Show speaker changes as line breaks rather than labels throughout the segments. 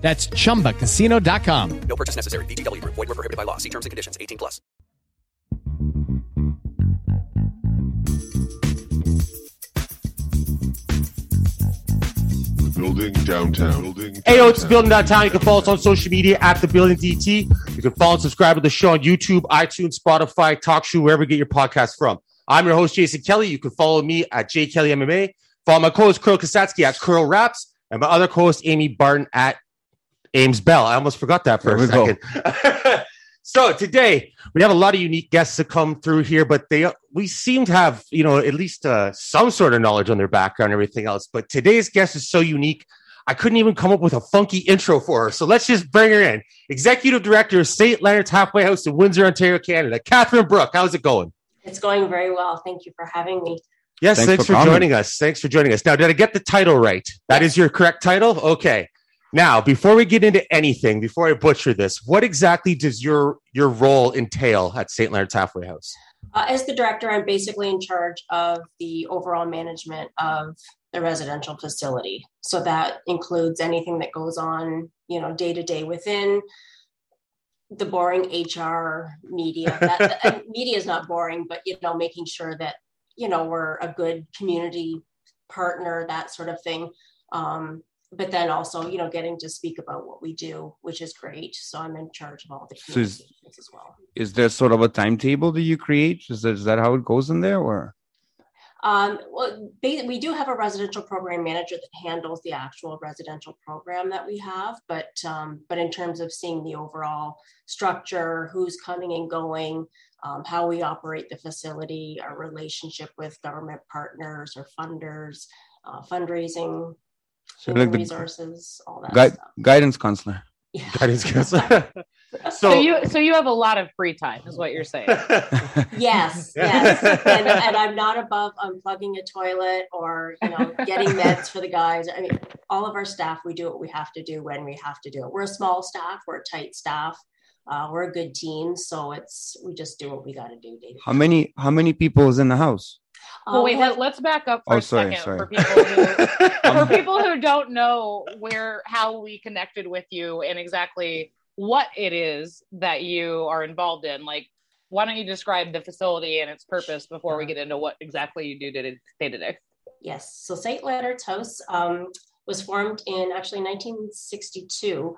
That's chumbacasino.com.
No purchase necessary. VGW Group. Void were prohibited by law. See terms and conditions. 18 plus.
Building downtown. Building
Hey, yo, it's the
downtown.
Building Downtown. You can follow us on social media at The Building DT. You can follow and subscribe to the show on YouTube, iTunes, Spotify, TalkShoe, wherever you get your podcast from. I'm your host, Jason Kelly. You can follow me at JayKellyMMA. Follow my co-host, Kirill Kasatskiy at Curl Raps, and my other co-host, Amy Barton at Ames Bell. I almost forgot that for
There
a
we go.
second. so today we have a lot of unique guests that come through here, but they we seem to have you know at least uh, some sort of knowledge on their background and everything else. But today's guest is so unique. I couldn't even come up with a funky intro for her. So let's just bring her in. Executive Director of St. Leonard's Halfway House in Windsor, Ontario, Canada. Catherine Brooke, how's it going?
It's going very well. Thank you for having me.
Yes,
Thanks
thanks,
for
for, joining us. Thanks for joining us. Now, did I get the title right? That is your correct title? Okay. Now, before we get into anything, before I butcher this, what exactly does your your role entail at St. Leonard's Halfway House?
Uh, as the director, I'm basically in charge of the overall management of the residential facility. So that includes anything that goes on, you know, day to day within the boring HR media. That, and media is not boring, but you know, making sure that you know we're a good community partner, that sort of thing. Um, but then also, you know, getting to speak about what we do, which is great. So I'm in charge of all the
So is-
as well.
Is there sort of a timetable that you create? Is that, is that how it goes in there, or
Um, well, ba- we do have a residential program manager that handles the actual residential program that we have, but um, but in terms of seeing the overall structure, who's coming and going, um, how we operate the facility, our relationship with government partners or funders, uh, fundraising,
So
human
like the
resources, all that
Gui-
stuff.
guidance counselor?
Yeah.
Guidance counselor.
So, you so you have a lot of free time, is what you're saying.
Yes, yes. And, and I'm not above unplugging a toilet or, you know, getting meds for the guys. I mean, all of our staff, we do what we have to do when we have to do it. We're a small staff, we're a tight staff. Uh, we're a good team. So it's, we just do what we got to do. Day to
how many how many people is in the house?
Well,
Uh,
wait, let, let's back up for
Oh,
a
sorry,
second
sorry.
for people who for people who don't know where how we connected with you and exactly what it is that you are involved in. Like, why don't you describe the facility and its purpose before we get into what exactly you do day to day?
Yes. So St. Leonard's House um, was formed in actually 1962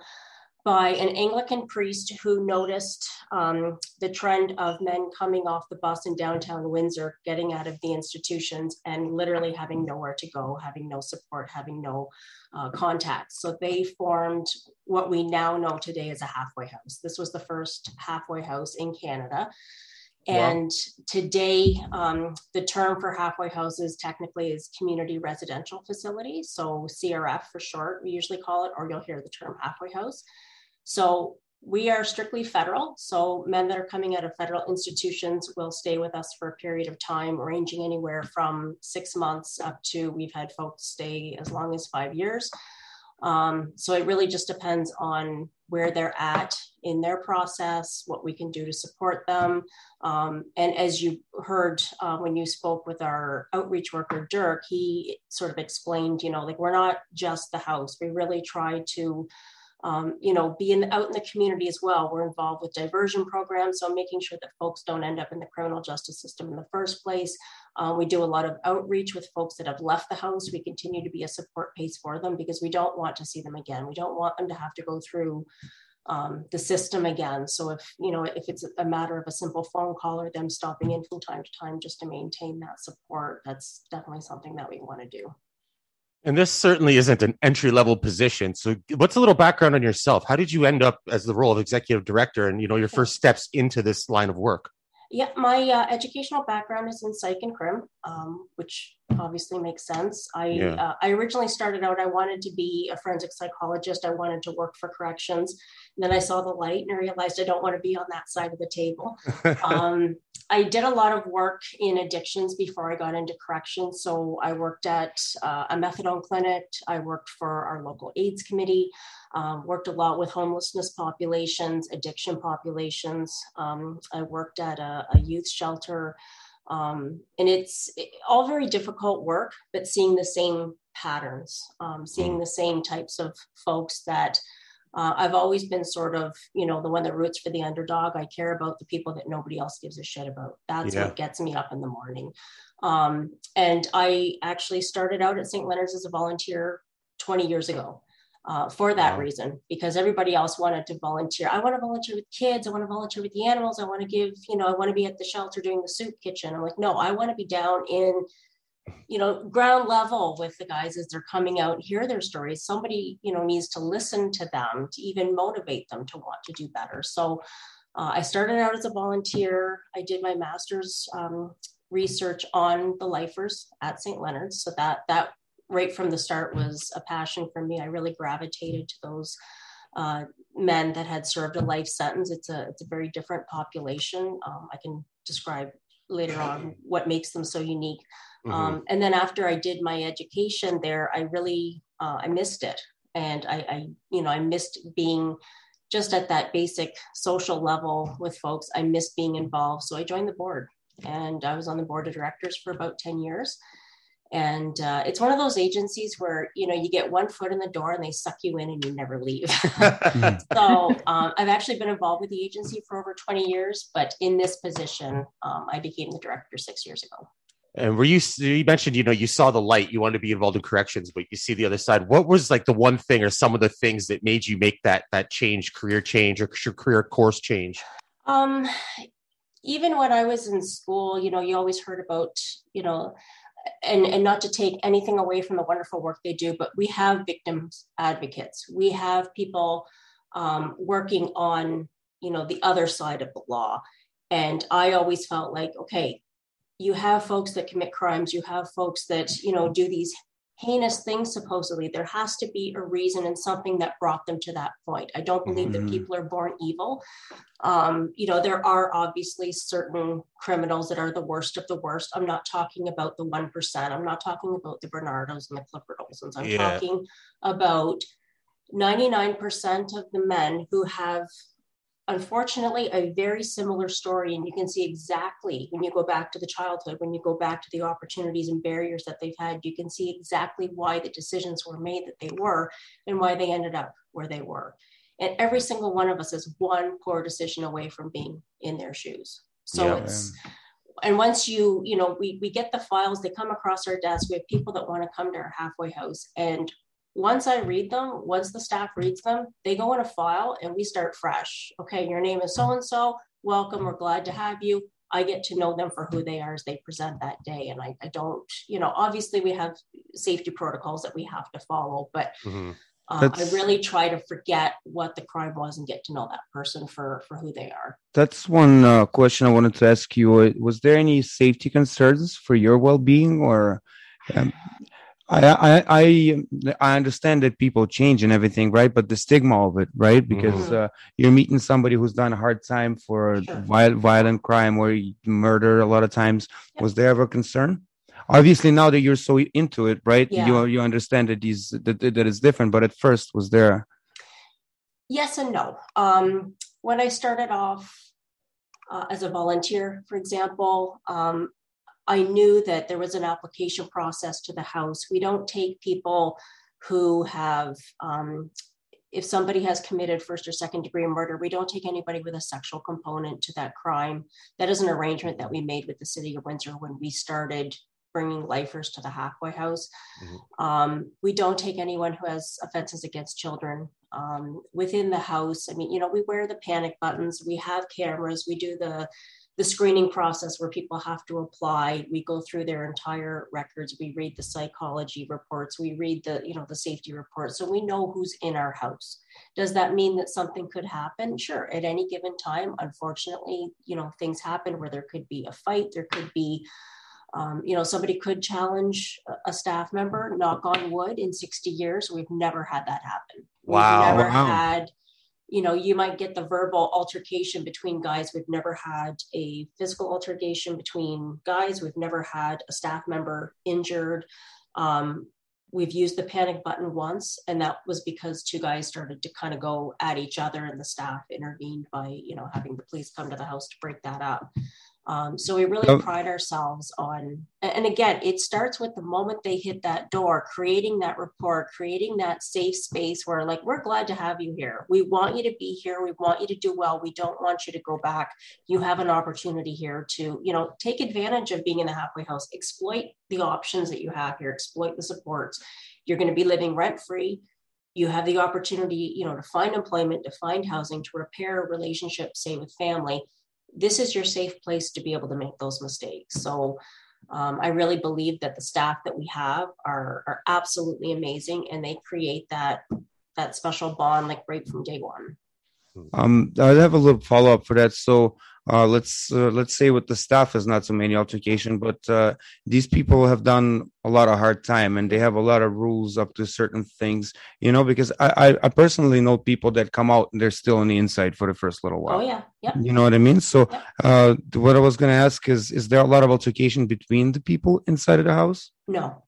by an Anglican priest who noticed um, the trend of men coming off the bus in downtown Windsor, getting out of the institutions and literally having nowhere to go, having no support, having no uh, contacts. So they formed what we now know today as a halfway house. This was the first halfway house in Canada.
Wow.
And today, um, the term for halfway houses technically is community residential facility. So CRF for short, we usually call it, or you'll hear the term halfway house. So we are strictly federal. So men that are coming out of federal institutions will stay with us for a period of time, ranging anywhere from six months up to we've had folks stay as long as five years. Um, so it really just depends on where they're at in their process, what we can do to support them. Um, and as you heard uh, when you spoke with our outreach worker, Dirk, he sort of explained, you know, like we're not just the house. We really try to um, you know, be in, out in the community as well. We're involved with diversion programs, so making sure that folks don't end up in the criminal justice system in the first place. Uh, we do a lot of outreach with folks that have left the house. We continue to be a support base for them because we don't want to see them again. We don't want them to have to go through um, the system again. So if you know if it's a matter of a simple phone call or them stopping in from time to time just to maintain that support, that's definitely something that we want to do.
And this certainly isn't an entry level position. So, what's a little background on yourself? How did you end up as the role of executive director, and you know your first steps into this line of work?
Yeah, my uh, educational background is in psych and crim, um, which obviously makes sense. I
Yeah.
uh, I originally started out. I wanted to be a forensic psychologist. I wanted to work for corrections. And then I saw the light and I realized I don't want to be on that side of the table. um, I did a lot of work in addictions before I got into corrections. So I worked at uh, a methadone clinic. I worked for our local AIDS committee. Um, worked a lot with homelessness populations, addiction populations. Um, I worked at a, a youth shelter. Um, and it's all very difficult work, but seeing the same patterns, um, seeing the same types of folks that uh, I've always been sort of, you know, the one that roots for the underdog. I care about the people that nobody else gives a shit about. That's
Yeah.
what gets me up in the morning. Um, and I actually started out at St. Leonard's as a volunteer 20 years ago uh, for that
Wow.
reason, because everybody else wanted to volunteer. I want to volunteer with kids. I want to volunteer with the animals. I want to give, you know, I want to be at the shelter doing the soup kitchen. I'm like, no, I want to be down in, you know, ground level with the guys as they're coming out hear their stories. Somebody, you know, needs to listen to them to even motivate them to want to do better. So uh, I started out as a volunteer. I did my master's um, research on the lifers at St. Leonard's. So that that right from the start was a passion for me. I really gravitated to those uh, men that had served a life sentence. It's a it's a very different population. Um, I can describe later on what makes them so unique.
Mhm.
Um, and then after I did my education there, I really uh, I missed it, and I, I you know I missed being just at that basic social level with folks. I missed being involved, so I joined the board, and I was on the board of directors for about ten years. And uh, it's one of those agencies where you know you get one foot in the door and they suck you in and you never leave. so um, I've actually been involved with the agency for over 20 years, but in this position, um, I became the director six years ago.
And were you you mentioned you know you saw the light you wanted to be involved in corrections but you see the other side what was like the one thing or some of the things that made you make that that change career change or career course change
Um, even when I was in school, you know, you always heard about, you know, and and not to take anything away from the wonderful work they do, but we have victims advocates. We have people um, working on, you know, the other side of the law. And I always felt like, okay, you have folks that commit crimes, you have folks that, you know, do these heinous things supposedly there has to be a reason and something that brought them to that point. I don't believe that
Mhm.
people are born evil. Um, you know there are obviously certain criminals that are the worst of the worst. I'm not talking about the 1% i'm not talking about the bernardos and the clifford olsons i'm
Yeah.
talking about 99% of the men who have unfortunately a very similar story and you can see exactly when you go back to the childhood when you go back to the opportunities and barriers that they've had you can see exactly why the decisions were made that they were and why they ended up where they were and every single one of us is one poor decision away from being in their shoes so
Yeah.
it's and once you you know we we get the files they come across our desk we have people that want to come to our halfway house and once I read them, once the staff reads them, they go in a file and we start fresh. Okay, your name is so and so. Welcome. We're glad to have you. I get to know them for who they are as they present that day. And I, I don't, you know, obviously we have safety protocols that we have to follow, but
Mhm.
uh, I really try to forget what the crime was and get to know that person for for who they are.
That's one uh, question I wanted to ask you. Was there any safety concerns for your well-being, or um, I, I I I understand that people change and everything, right? But the stigma of it, right? Because uh, you're meeting somebody who's done a hard time for
Sure.
violent violent crime or murder a lot of times.
Yep.
Was there ever concern? Obviously, now that you're so into it, right?
Yeah.
You you understand that these that, that it's different. But at first, was there?
Yes and no. Um, when I started off uh, as a volunteer, for example, um, I knew that there was an application process to the house. We don't take people who have, um, if somebody has committed first or second degree murder, we don't take anybody with a sexual component to that crime. That is an arrangement that we made with the city of Windsor when we started bringing lifers to the halfway house. Um, we don't take anyone who has offenses against children um, within the house. I mean, you know, we wear the panic buttons, we have cameras, we do the the screening process where people have to apply. We go through their entire records. We read the psychology reports. We read the, you know, the safety reports. So we know who's in our house. Does that mean that something could happen? Sure. At any given time, unfortunately, you know, things happen where there could be a fight, there could be Um, you know, somebody could challenge a- a staff member, knock on wood, in 60 years. We've never had that happen.
Wow.
We've never
Wow.
had, you know, you might get the verbal altercation between guys. We've never had a physical altercation between guys. We've never had a staff member injured. Um, we've used the panic button once, and that was because two guys started to kind of go at each other, and the staff intervened by, you know, having the police come to the house to break that up. Um, so we really
Oh.
pride ourselves on, and and again, it starts with the moment they hit that door, creating that rapport, creating that safe space where, like, we're glad to have you here. We want you to be here. We want you to do well. We don't want you to go back. You have an opportunity here to, you know, take advantage of being in the halfway house, exploit the options that you have here, exploit the supports. You're going to be living rent free. You have the opportunity, you know, to find employment, to find housing, to repair relationships, say with family this is your safe place to be able to make those mistakes. So um, I really believe that the staff that we have are, are absolutely amazing and they create that that special bond like right from day one.
Um, I have a little follow up for that. So, uh, let's uh, let's say with the staff is not so many altercation, but uh, these people have done a lot of hard time, and they have a lot of rules up to certain things. You know, because I I, I personally know people that come out and they're still on the inside for the first little while.
Oh yeah, yep.
You know what I mean? So,
Yep.
uh, what I was going to ask is, is there a lot of altercation between the people inside of the house?
No,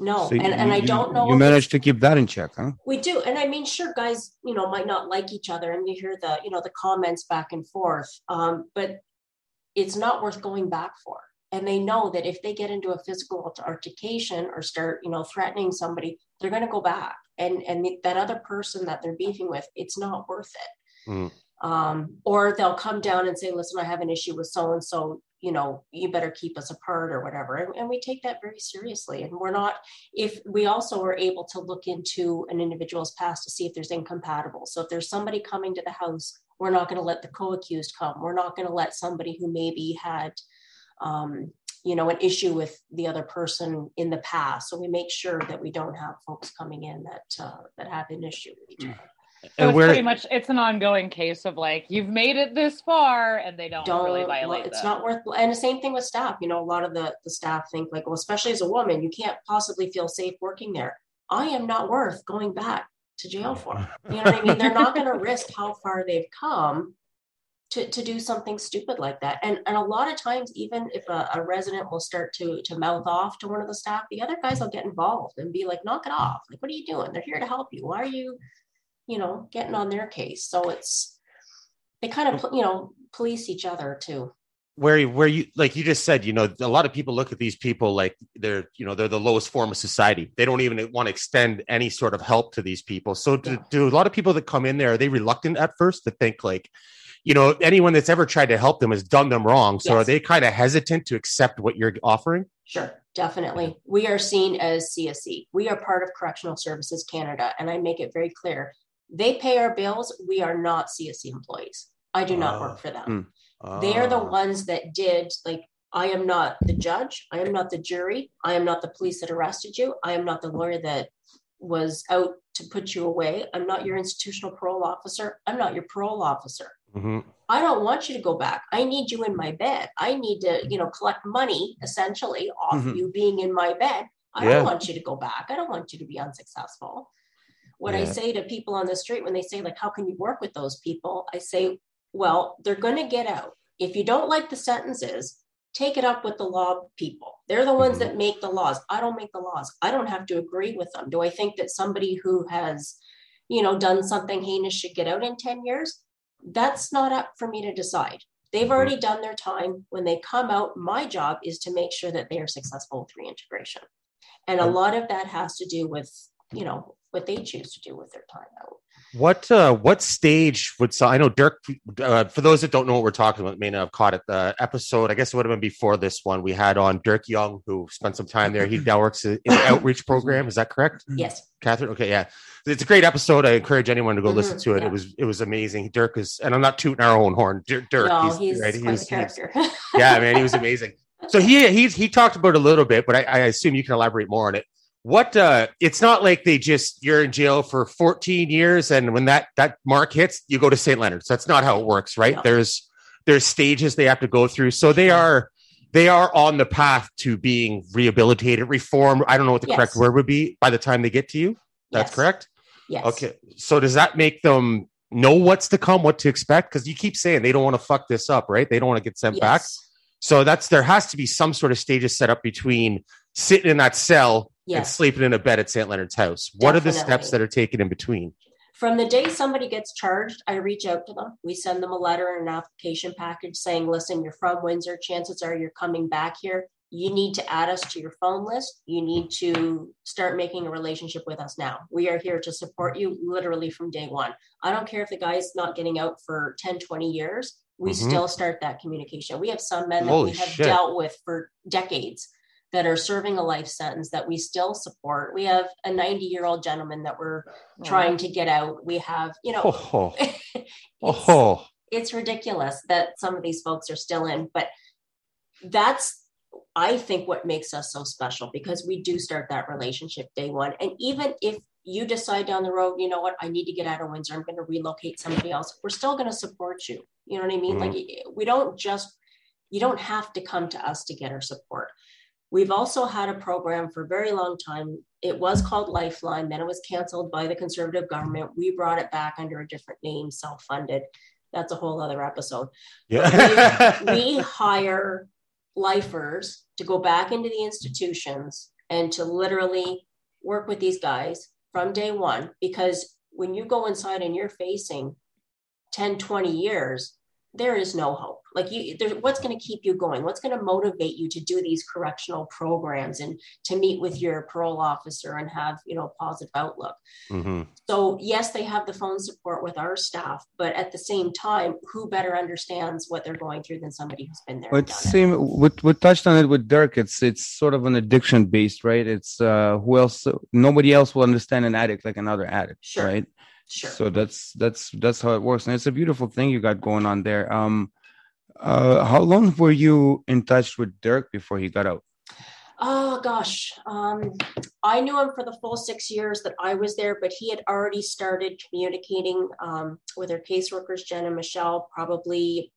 no,
So
and,
you-
and I don't know.
You managed to keep that in check, huh?
We do, and I mean, sure, guys, you know, might not like each other, and you hear the, you know, the comments back and forth. Um, but it's not worth going back for. And they know that if they get into a physical altercation or start, you know, threatening somebody, they're going to go back. And and that other person that they're beefing with, it's not worth it.
Mm.
Um, or they'll come down and say, "Listen, I have an issue with so and so. You know, you better keep us apart or whatever." And, and we take that very seriously. And we're not if we also are able to look into an individual's past to see if there's incompatible. So if there's somebody coming to the house, we're not going to let the co-accused come. We're not going to let somebody who maybe had, um, you know, an issue with the other person in the past. So we make sure that we don't have folks coming in that uh, that have an issue with each other.
So
And
it's pretty much it's an ongoing case of like you've made it this far and they don't,
Don't
really violate
it's
that.
not worth. And the same thing with staff. You know, a lot of the the staff think like, well, especially as a woman, you can't possibly feel safe working there. I am not worth going back to jail for. You know what I mean? They're not going to risk how far they've come to, to do something stupid like that. And and a lot of times, even if a, a resident will start to to mouth off to one of the staff, the other guys will get involved and be like, knock it off. Like, what are you doing? They're here to help you. Why are you, you know, getting on their case? So it's they kind of you know police each other too.
where where you like you just said, you know, a lot of people look at these people like they're you know they're the lowest form of society. They don't even want to extend any sort of help to these people. So do,
Yeah.
do a lot of people that come in there are they reluctant at first to think like, you know, anyone that's ever tried to help them has done them wrong. So are they kind of hesitant to accept what you're offering?
Sure, definitely. We are seen as CSC. We are part of Correctional Services Canada, and I make it very clear. They pay our bills. We are not CSC employees. I do not work for them.
Hmm.
They are the
Ah.
ones that did, like, I am not the judge. I am not the jury. I am not the police that arrested you. I am not the lawyer that was out to put you away. I'm not your institutional parole officer. I'm not your parole officer.
Mhm.
I don't want you to go back. I need you in my bed. I need to, you know, collect money essentially off
Mhm.
you being in my bed. I
Yeah.
don't want you to go back. I don't want you to be unsuccessful. What I say to people on the street when they say, like, how can you work with those people? I say, well, they're going to get out. If you don't like the sentences, take it up with the law people. They're the ones
Mhm.
that make the laws. I don't make the laws. I don't have to agree with them. Do I think that somebody who has, you know, done something heinous should get out in 10 years? That's not up for me to decide. They've already done their time. When they come out, my job is to make sure that they are successful with reintegration. And a lot of that has to do with, you know, what they choose to do with their time out.
What uh, what stage would so I know Dirk? Uh, for those that don't know what we're talking about, may not have caught it. The episode, I guess it would have been before this one. We had on Dirk Young, who spent some time there. He now works in the outreach program. Is that correct,
Yes.
Catherine? Okay, yeah, it's a great episode. I encourage anyone to go
Mhm,
listen to it.
yeah.
It was it was amazing. Dirk is, and I'm not tooting our own horn. Dirk, Dirk
no, he's,
right,
quite
he's-
the
he's-
character.
yeah, man, he was amazing. So he he's he talked about it a little bit, but I, I assume you can elaborate more on it. What uh it's not like they just you're in jail for 14 years and when that that mark hits, you go to St. Leonard's. That's not how it works, right?
No.
There's there's stages they have to go through. So they are they are on the path to being rehabilitated, reformed. I don't know what the
Yes.
correct word would be by the time they get to you. That's
Yes.
correct.
Yes.
Okay. So does that make them know what's to come, what to expect? Because you keep saying they don't want to fuck this up, right? They don't want to get sent back. So that's there has to be some sort of stages set up between sitting in that cell and
Yes.
sleeping in a bed at St. Leonard's house. What are the steps that are taken in between?
From the day somebody gets charged, I reach out to them. We send them a letter and an application package saying, listen, you're from Windsor. Chances are you're coming back here. You need to add us to your phone list. You need to start making a relationship with us now. We are here to support you literally from day one. I don't care if the guy's not getting out for 10, 20 years. We
Mhm.
still start that communication. We have some men that
Holy
we have
shit.
dealt with for decades that are serving a life sentence that we still support. We have a 90 year old gentleman that we're trying to get out. We have, you know,
Oh,
it's,
oh,
it's ridiculous that some of these folks are still in, but that's, I think, what makes us so special because we do start that relationship day one. And even if you decide down the road, you know what, I need to get out of Windsor, I'm going to relocate somebody else, we're still going to support you. You know what I mean? Mm-hmm. Like, we don't just, you don't have to come to us to get our support. We've also had a program for a very long time. It was called Lifeline, then it was canceled by the conservative government. We brought it back under a different name, self funded. That's a whole other episode.
yeah.
we hire lifers to go back into the institutions and to literally work with these guys from day one because when you go inside and you're facing 10 20 years there is no hope like you there, what's going to keep you going what's going to motivate you to do these correctional programs and to meet with your parole officer and have you know a positive outlook
Mhm.
so yes, they have the phone support with our staff, but at the same time, who better understands what they're going through than somebody who's been there?
Well,
and it?
same. We, we touched on it with Dirk. It's it's sort of an addiction based, right? It's uh, who else? Nobody else will understand an addict like another addict,
Sure.
right?
Sure.
So that's that's that's how it works, and it's a beautiful thing you got going on there. Um, uh, how long were you in touch with Dirk before he got out?
Oh gosh, um, I knew him for the full six years that I was there, but he had already started communicating um, with our caseworkers, Jen and Michelle, probably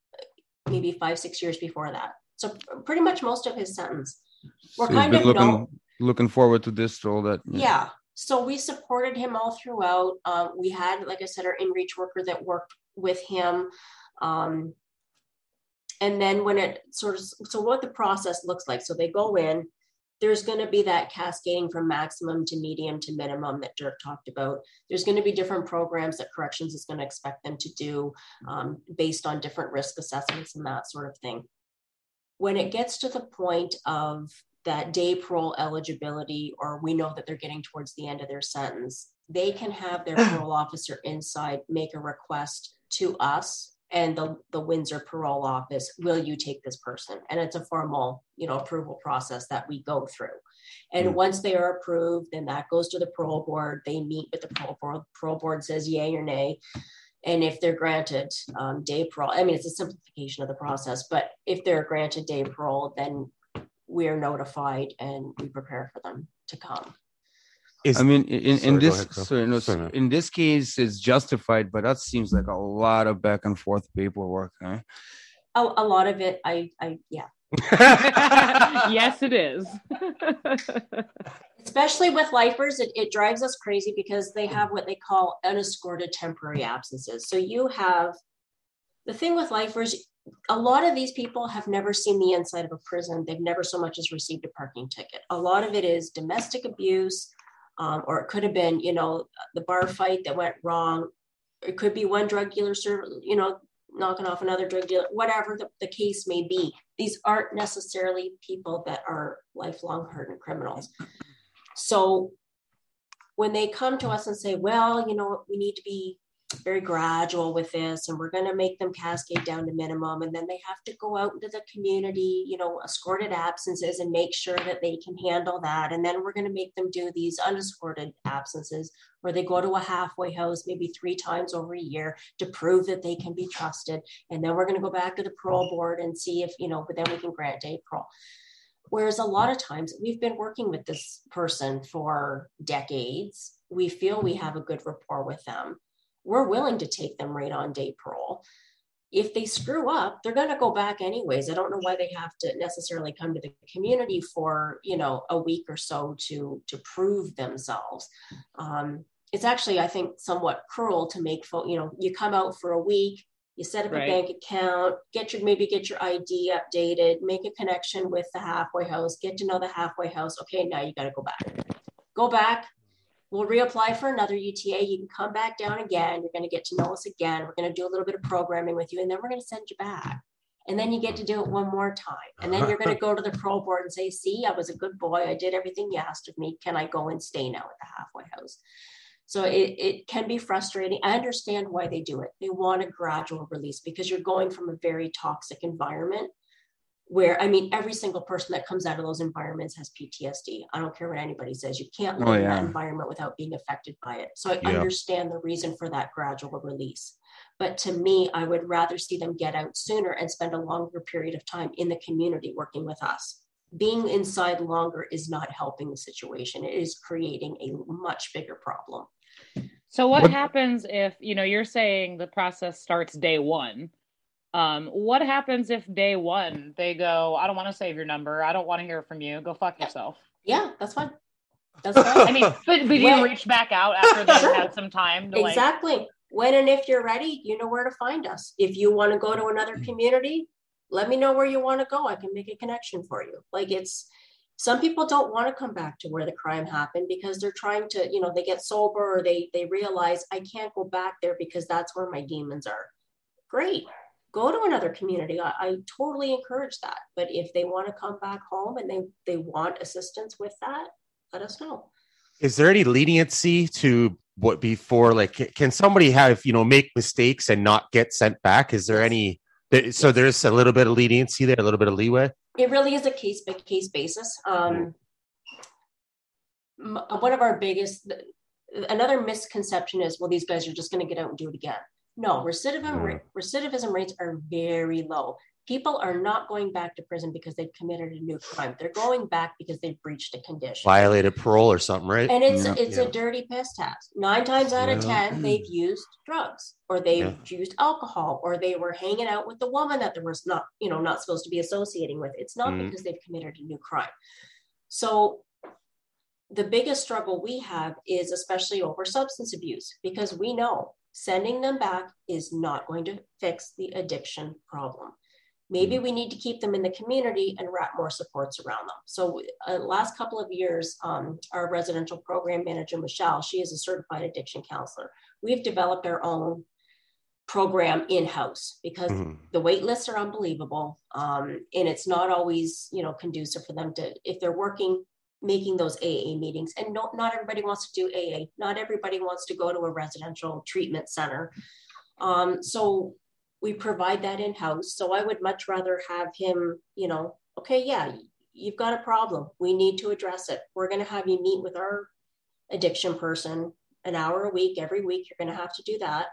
maybe five, six years before that. So pretty much most of his sentence. We're
So
kind of
looking
known.
looking forward to this role. That
yeah so we supported him all throughout. Um, we had like i said our in-reach worker that worked with him. Um, and then when it sort of so what the process looks like so they go in there's going to be that cascading from maximum to medium to minimum that dirk talked about. There's going to be different programs that corrections is going to expect them to do um, based on different risk assessments and that sort of thing. When it gets to the point of that day parole eligibility, or we know that they're getting towards the end of their sentence, they can have their parole officer inside make a request to us and the, the Windsor parole office, will you take this person? And it's a formal, you know, approval process that we go through. And
Mm.
once they are approved, then that goes to the parole board. They meet with the parole board. Parole board says yay or nay. And if they're granted um, day parole, I mean, it's a simplification of the process, but if they're granted day parole, then we're notified and we prepare for them to come.
Is,
I mean, in,
Sorry,
in this
ahead, Phil.
so, no,
Sorry,
in this case, it's justified, but that seems like a lot of back and forth paperwork. Huh?
A, a lot of it, I, I, yeah,
yes, it is.
especially with lifers, it, it drives us crazy because they have what they call unescorted temporary absences. So you have the thing with lifers, a lot of these people have never seen the inside of a prison. They've never so much as received a parking ticket. A lot of it is domestic abuse, um, or it could have been, you know, the bar fight that went wrong. It could be one drug dealer, you know, knocking off another drug dealer, whatever the, the case may be. These aren't necessarily people that are lifelong hardened criminals. So when they come to us and say, well, you know, we need to be very gradual with this and we're going to make them cascade down to minimum and then they have to go out into the community you know escorted absences and make sure that they can handle that and then we're going to make them do these unescorted absences where they go to a halfway house maybe three times over a year to prove that they can be trusted and then we're going to go back to the parole board and see if you know but then we can grant day parole Whereas a lot of times we've been working with this person for decades. We feel we have a good rapport with them. We're willing to take them right on day parole. if they screw up, they're going to go back anyways. I don't know why they have to necessarily come to the community for you know a week or so to to prove themselves. Um, it's actually, I think, somewhat cruel to make folk. You know, you come out for a week, you set up
Right.
a bank account, get your maybe get your ID updated, make a connection with the halfway house, get to know the halfway house. Okay, now you got to go back. Go back. We'll reapply for another UTA. You can come back down again. You're going to get to know us again. We're going to do a little bit of programming with you, and then we're going to send you back. And then you get to do it one more time. And then you're going to go to the pro board and say, See, I was a good boy. I did everything you asked of me. Can I go and stay now at the halfway house? So it, it can be frustrating. I understand why they do it. They want a gradual release because you're going from a very toxic environment where, I mean, every single person that comes out of those environments has PTSD. I don't care what anybody says. You can't live
Oh,
in that environment without being affected by it. So I
Yeah.
understand the reason for that gradual release. But to me, I would rather see them get out sooner and spend a longer period of time in the community working with us. Being inside longer is not helping the situation. It is creating a much bigger problem.
So what,
What-
happens if, you know, you're saying the process starts day one. Um, what happens if day one they go, I don't want to save your number, I don't want to hear from you, go fuck yourself.
Yeah, that's fine. That's fine.
I mean, but, but you
When-
reach back out after they've
Sure.
had some time to like
exactly. When and if you're ready, you know where to find us. If you want to go to another
Mm.
community, let me know where you want to go. I can make a connection for you. Like it's some people don't want to come back to where the crime happened because they're trying to, you know, they get sober or they they realize I can't go back there because that's where my demons are. Great. Go to another community. I, I totally encourage that. But if they want to come back home and they they want assistance with that, let us know.
Is there any leniency to what before? Like, can somebody have you know make mistakes and not get sent back? Is there any? So there's a little bit of leniency there, a little bit of leeway.
it really is a case by case basis. Um, one of our biggest, another misconception is, well, these guys are just going to get out and do it again. No, recidivism, ra- recidivism rates are very low. People are not going back to prison because they've committed a new crime. They're going back because they've breached a condition.
Violated parole or something, right?
And it's
Yeah.
it's
Yeah.
a dirty piss test. Nine times out of ten, they've used drugs or they've used alcohol or they were hanging out with the woman that they were not, you know, not supposed to be associating with. It's not
Mhm.
because they've committed a new crime. So the biggest struggle we have is especially over substance abuse because we know sending them back is not going to fix the addiction problem. Maybe we need to keep them in the community and wrap more supports around them. So, uh, last couple of years, um, our residential program manager Michelle, she is a certified addiction counselor. We've developed our own program in house because
Mhm.
the wait lists are unbelievable um, and it's not always you know conducive for them to if they're working making those aa meetings. And no, not everybody wants to do aa not everybody wants to go to a residential treatment center. Um, so we provide that in house so i would much rather have him you know okay yeah you've got a problem. We need to address it. We're going to have you meet with our addiction person an hour a week every week. You're going to have to do that.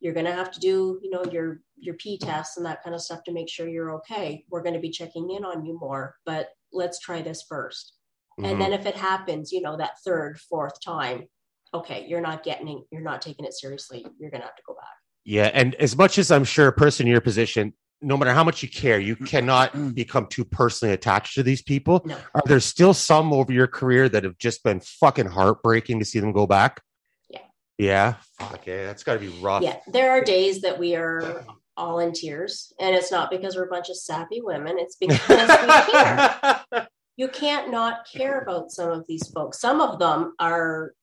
You're going to have to do you know your your p tests and that kind of stuff to make sure you're okay. We're going to be checking in on you more but let's try this 1st
Mhm.
and then if it happens you know that third fourth time okay you're not getting you're not taking it seriously you're going to have to go back
Yeah, and as much as I'm sure a person in your position, no matter how much you care, you cannot become too personally attached to these people.
No.
Are there still some over your career that have just been fucking heartbreaking to see them go back?
Yeah.
Yeah. Fuck yeah, that's got to be rough.
yeah there are days that we are all in tears and it's not because we're a bunch of sappy women it's because we care you can't not care about some of these folks. Some of them are,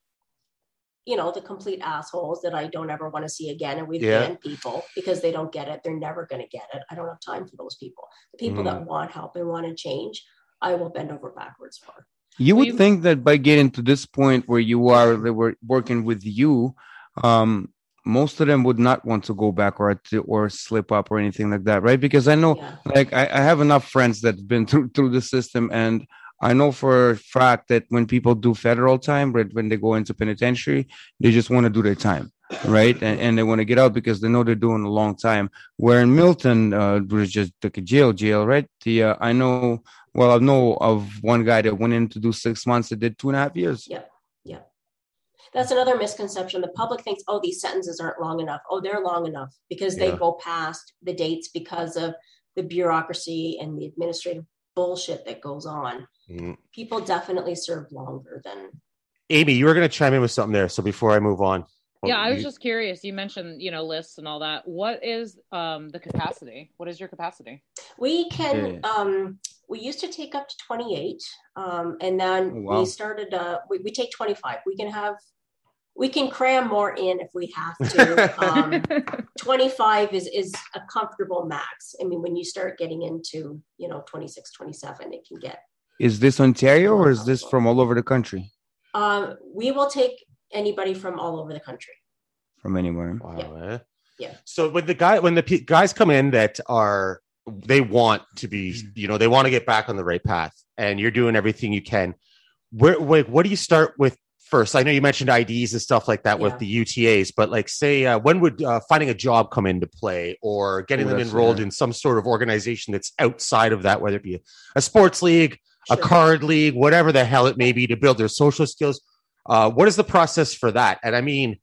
you know, the complete assholes that I don't ever want to see again. And we've
Yeah.
banned people because they don't get it. They're never going to get it. I don't have time for those people. The people
Mm.
that want help and want to change, I will bend over backwards for.
You would think that by getting to this point where you are, they were working with you, um, most of them would not want to go back or to, or slip up or anything like that, right? Because I know,
Yeah.
like, I, I have enough friends that've been through through the system, and I know for a fact that when people do federal time, but when they go into penitentiary, they just want to do their time, right? And, and they want to get out because they know they're doing a long time. Where in Milton, uh, was just like a jail, jail, right? The uh, I know, well, I know of one guy that went in to do six months, that did two and a half years.
Yeah. That's another misconception. The public thinks, oh, these sentences aren't long enough. Oh, they're long enough because they
Yeah.
go past the dates because of the bureaucracy and the administrative bullshit that goes on.
Mm.
People definitely serve longer than
Amy, you were going to chime in with something there. So before I move on,
yeah, I was
You-
just curious. You mentioned, you know, lists and all that. What is um the capacity? What is your capacity?
We can,
Yeah.
um, we used to take up to 28, um, and then
Oh, wow.
we started, uh, we, we take 25. We can have, we can cram more in if we have to. Um, 25 is, is a comfortable max. I mean, when you start getting into, you know, 26, 27, it can get,
Is this Ontario or is this from all over the country?
um, we will take anybody from all over the country.
From anywhere?
Wow.
Yeah.
eh?
Yeah.
So when the guy when the pe- guys come in that are they want to be you know they want to get back on the right path and you're doing everything you can. Where like what do you start with first? I know you mentioned IDs and stuff like that
Yeah.
with the UTAs, but like say uh, when would uh, finding a job come into play or getting
Ooh,
them enrolled in some sort of organization that's outside of that, whether it be a sports league, a card league, whatever the hell it may be, to build their social skills. Uh, what is the process for that? And I mean,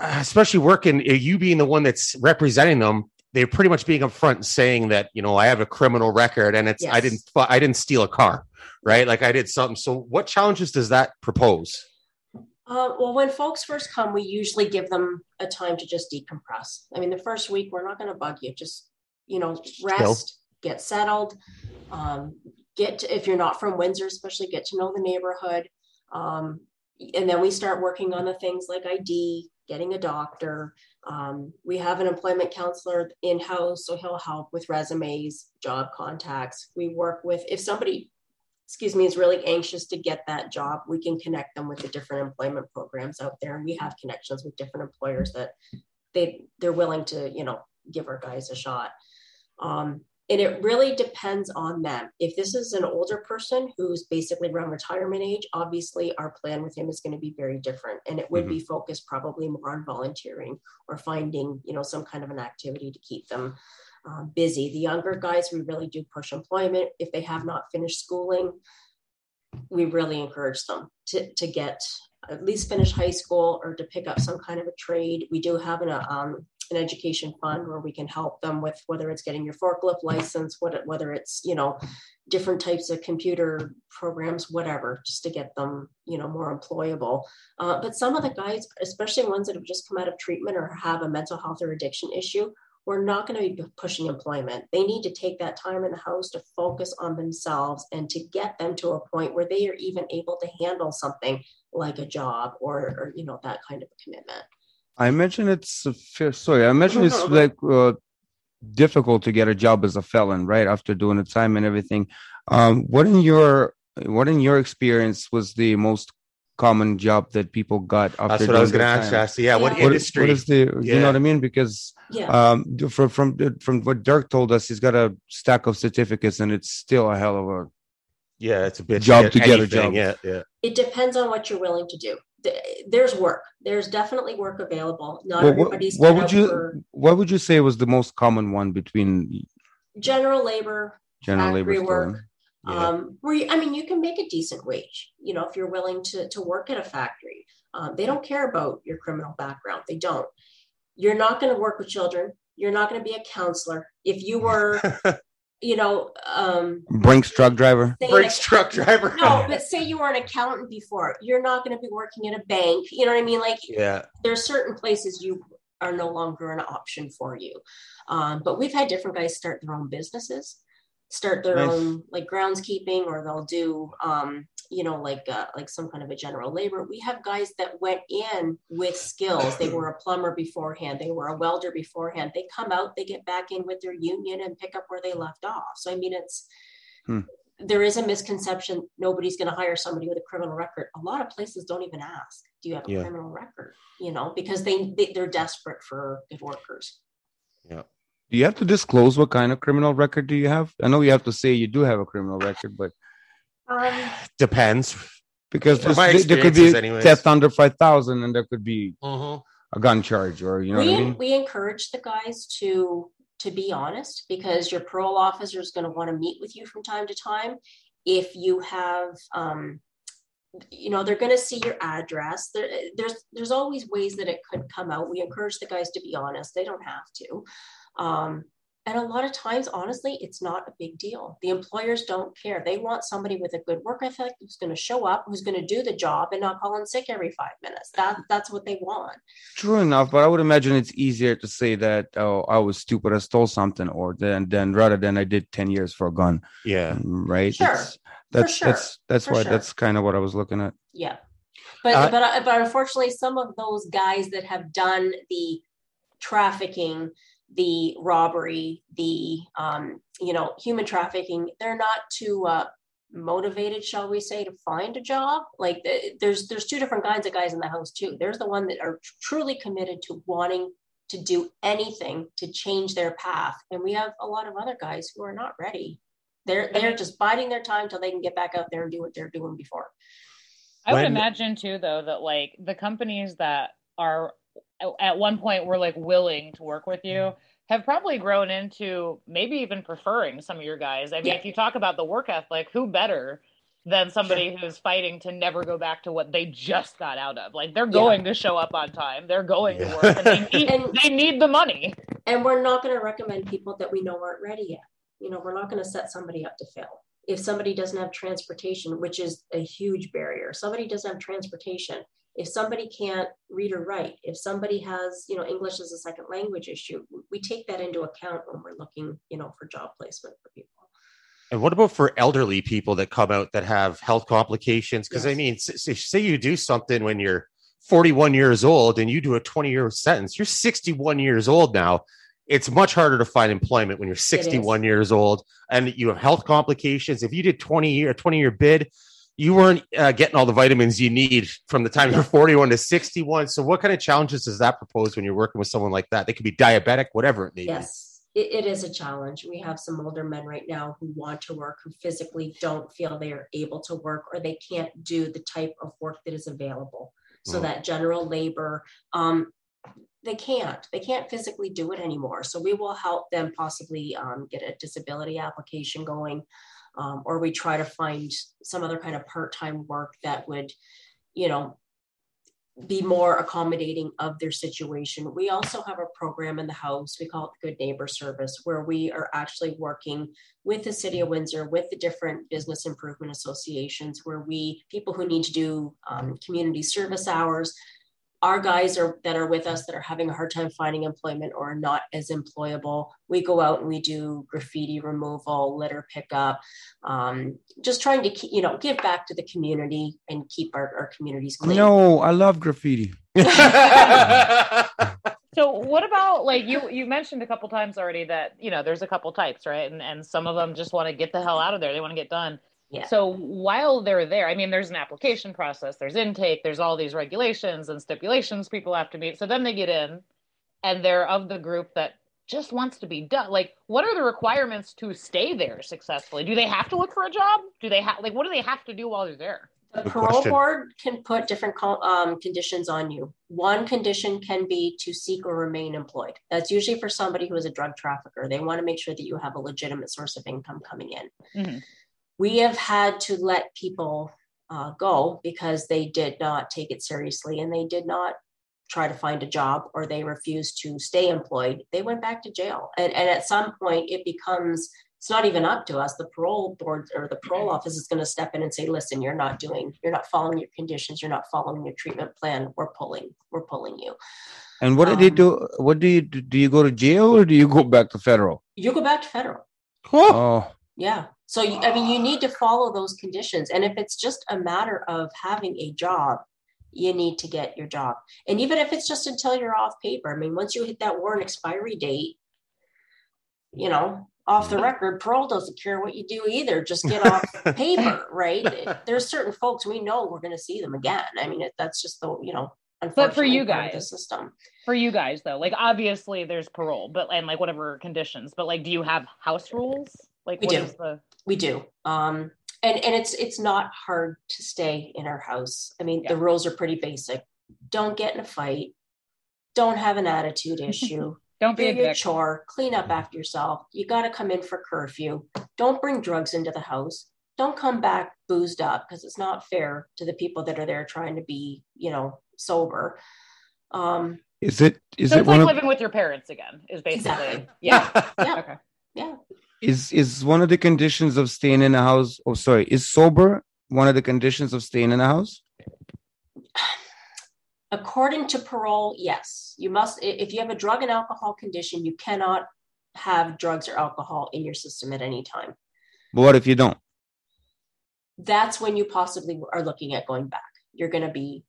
especially working, uh, you being the one that's representing them, they're pretty much being upfront and saying that you know I have a criminal record and it's I didn't I didn't steal a car, right? Like I did something. So what challenges does that propose?
Uh, well, when folks first come, we usually give them a time to just decompress. I mean, the first week, we're not going to bug you. Just, you know, rest, get settled, um, get, to, if you're not from Windsor, especially get to know the neighborhood. Um, and then we start working on the things like ID, getting a doctor. Um, we have an employment counselor in house, so he'll help with resumes, job contacts. We work with, if somebody excuse me, is really anxious to get that job, we can connect them with the different employment programs out there. And we have connections with different employers that they they're willing to, you know, give our guys a shot. Um, and it really depends on them. If this is an older person who's basically around retirement age, obviously our plan with him is going to be very different. And it would be focused probably more on volunteering or finding, you know, some kind of an activity to keep them um, busy. The younger guys, we really do push employment. If they have not finished schooling, we really encourage them to, to get at least finish high school or to pick up some kind of a trade. We do have an, um, an education fund where we can help them with whether it's getting your forklift license, what, whether it's, you know, different types of computer programs, whatever, just to get them, you know, more employable. Uh, but some of the guys, especially ones that have just come out of treatment or have a mental health or addiction issue, we're not going to be pushing employment. They need to take that time in the house to focus on themselves and to get them to a point where they are even able to handle something like a job or, or you know, that kind of a commitment.
I imagine it's a fair, sorry. I imagine it's like uh, difficult to get a job as a felon, right? After doing the time and everything. Um, what in your what in your experience was the most common job that people got after?
That's what I was going to ask.
time?
Ashley. Yeah, what
Yeah.
What-
industry?
what is the you know what I mean? Because
Yeah.
um, from from from what Dirk told us, he's got a stack of certificates, and it's still a hell of a
yeah, it's a bitch
Job to get a job.
Yeah, yeah.
it depends on what you're willing to do. There's work. There's definitely work available. Not
Well, what,
everybody's
what
cut
would you
for
what would you say was the most common one between
general labor,
general labor
work.
Yeah.
um, where you, I mean, you can make a decent wage, you know, if you're willing to, to work at a factory. Um, they don't care about your criminal background. They don't. You're not going to work with children. You're not going to be a counselor. If you were, you know, um,
Brinks truck driver.
Brinks
ac-
truck driver.
no, but say you were an accountant before, you're not going to be working at a bank. You know what I mean? Like
yeah,
there's certain places you are no longer an option for you. Um, but we've had different guys start their own businesses, start their
Nice.
own like groundskeeping, or they'll do, um, you know, like uh, like some kind of a general labor. We have guys that went in with skills. They were a plumber beforehand. They were a welder beforehand. They come out, they get back in with their union and pick up where they left off. So I mean, it's
Hmm.
there is a misconception nobody's going to hire somebody with a criminal record. A lot of places don't even ask, "Do you have a
Yeah.
criminal record?" You know, because they, they they're desperate for good workers.
yeah.
Do you have to disclose what kind of criminal record do you have? I know you have to say you do have a criminal record, but
Um,
Depends.
because
From
there's-
my
there, there could be
experiences anyways.
theft under five thousand, and there could be
Mhm.
a gun charge, or you know
we
what I mean.
we encourage the guys to to be honest because your parole officer is going to want to meet with you from time to time. If you have um, you know they're going to see your address there, there's there's always ways that it could come out we encourage the guys to be honest they don't have to um, and a lot of times honestly it's not a big deal the employers don't care they want somebody with a good work ethic who's going to show up who's going to do the job and not call in sick every five minutes that that's what they want
True enough, but I would imagine it's easier to say that oh I was stupid, I stole something, or then then rather than I did ten years for a gun,
Yeah.
right?
Sure,
It's- that's
sure,
that's that's
for
why
sure.
that's kind of what I was looking at.
Yeah. But
Uh,
but but unfortunately, some of those guys that have done the trafficking, the robbery, the um, you know human trafficking, they're not too uh, motivated, shall we say, to find a job. Like th- there's there's two different kinds of guys in the house too. There's the one that are truly committed to wanting to do anything to change their path, and we have a lot of other guys who are not ready. They're they're just biding their time till they can get back out there and do what they're doing before.
I would imagine too, though, that like the companies that are at one point were like willing to work with you mm-hmm. have probably grown into maybe even preferring some of your guys. I mean,
Yeah.
if you talk about the work ethic, who better than somebody who's fighting to never go back to what they just got out of? Like they're going to show up on time, they're going
Yeah.
to work, and they need,
And-
they need the money.
and we're not going to recommend people that we know aren't ready yet you know we're not going to set somebody up to fail if somebody doesn't have transportation which is a huge barrier somebody doesn't have transportation if somebody can't read or write if somebody has you know english as a second language issue we take that into account when we're looking you know for job placement for people
And what about for elderly people that come out that have health complications? Because I mean, say you do something when you're 41 years old and you do a 20 year sentence, you're 61 years old now. It's much harder to find employment when you're 61 years old and you have health complications. If you did 20 year, 20 year bid, you weren't uh, getting all the vitamins you need from the time you're 41 to 61. So, what kind of challenges does that propose when you're working with someone like that? They could be diabetic, whatever it may be.
Yes, it, it is a challenge. We have some older men right now who want to work, who physically don't feel they are able to work or they can't do the type of work that is available. So
Mm.
that general labor, um, they can't. They can't physically do it anymore. So we will help them possibly um, get a disability application going, um, or we try to find some other kind of part-time work that would, you know, be more accommodating of their situation. We also have a program in the house, we call it the Good Neighbor Service, where we are actually working with the City of Windsor, with the different business improvement associations, where we, people who need to do um, community service hours, our guys are that are with us that are having a hard time finding employment or are not as employable. We go out and we do graffiti removal, litter pickup, um, just trying to keep, you know give back to the community and keep our, our communities clean.
No, I love graffiti.
So what about like you you mentioned a couple times already that you know there's a couple types right and and some of them just want to get the hell out of there they want to get done
Yeah.
so while they're there I mean there's an application process there's intake there's all these regulations and stipulations people have to meet so then they get in and they're of the group that just wants to be done like what are the requirements to stay there successfully do they have to look for a job do they have like what do they have to do while they're there
The
Good
parole
question.
board can put different um, conditions on you. One condition can be to seek or remain employed. That's usually for somebody who is a drug trafficker. They want to make sure that you have a legitimate source of income coming in.
Mhm.
We have had to let people uh, go because they did not take it seriously and they did not try to find a job or they refused to stay employed. They went back to jail. And, and at some point, it becomes it's not even up to us. The parole board or the parole office is going to step in and say, listen, you're not doing, you're not following your conditions, you're not following your treatment plan. We're pulling, we're pulling you.
And what do they
Um,
do? What do you do? Do you go to jail or do you go back to federal?
You go back to federal.
Oh,
Yeah. So, you, I mean, you need to follow those conditions. And if it's just a matter of having a job, you need to get your job. And even if it's just until you're off paper, I mean, once you hit that warrant expiry date, you know, off the mm-hmm. record, parole doesn't care what you do either. Just get off paper, right? There's certain folks we know we're going to see them again. I mean, it, that's just the, you know,
But for you
guys the system.
for you guys though like obviously there's parole but and like whatever conditions but like do you have house rules like
We
what
do.
is the
We do. Um, and, and it's it's not hard to stay in our house. I mean,
Yeah.
the rules are pretty basic. Don't get in a fight. Don't have an attitude issue.
don't be
Do
a
your chore. Clean up after yourself. You got to come in for curfew. Don't bring drugs into the house. don't come back boozed up because it's not fair to the people that are there trying to be, you know, sober. Um,
Is it is
so
it
it's
one
like
of
living with your parents again, is basically.
Exactly.
Yeah.
yeah,
Okay.
yeah.
Is is one of the conditions of staying in a house? Oh, sorry, is sober one of the conditions of staying in a house?
According to parole, yes, you must. If you have a drug and alcohol condition, you cannot have drugs or alcohol in your system at any time.
But what if you don't?
That's when you possibly are looking at going back. You're going to be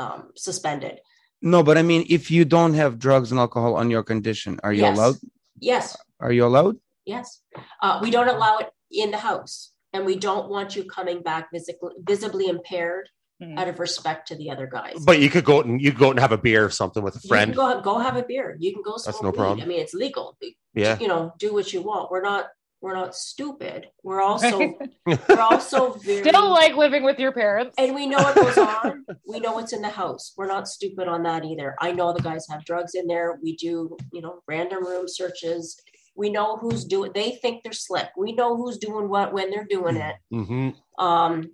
um, suspended.
No, but I mean, if you don't have drugs and alcohol on your condition, are you
Yes.
allowed?
Yes,
Are you allowed?
Yes. Uh, we don't allow it in the house, and we don't want you coming back visibly, visibly impaired
Mhm.
out of respect to the other guys.
But you could go and you could go and have a beer or something with a
You
friend.
can go go have a beer. You can go
That's no
weed.
problem.
I mean, it's legal.
Yeah.
you know, do what you want. We're not we're not stupid. We're also we're also very
Still like living with your parents.
and we know what goes on. We know what's in the house. We're not stupid on that either. I know the guys have drugs in there. We do, you know, random room searches. We know who's doing. They think they're slick. We know who's doing what when they're doing it.
hmm
Um,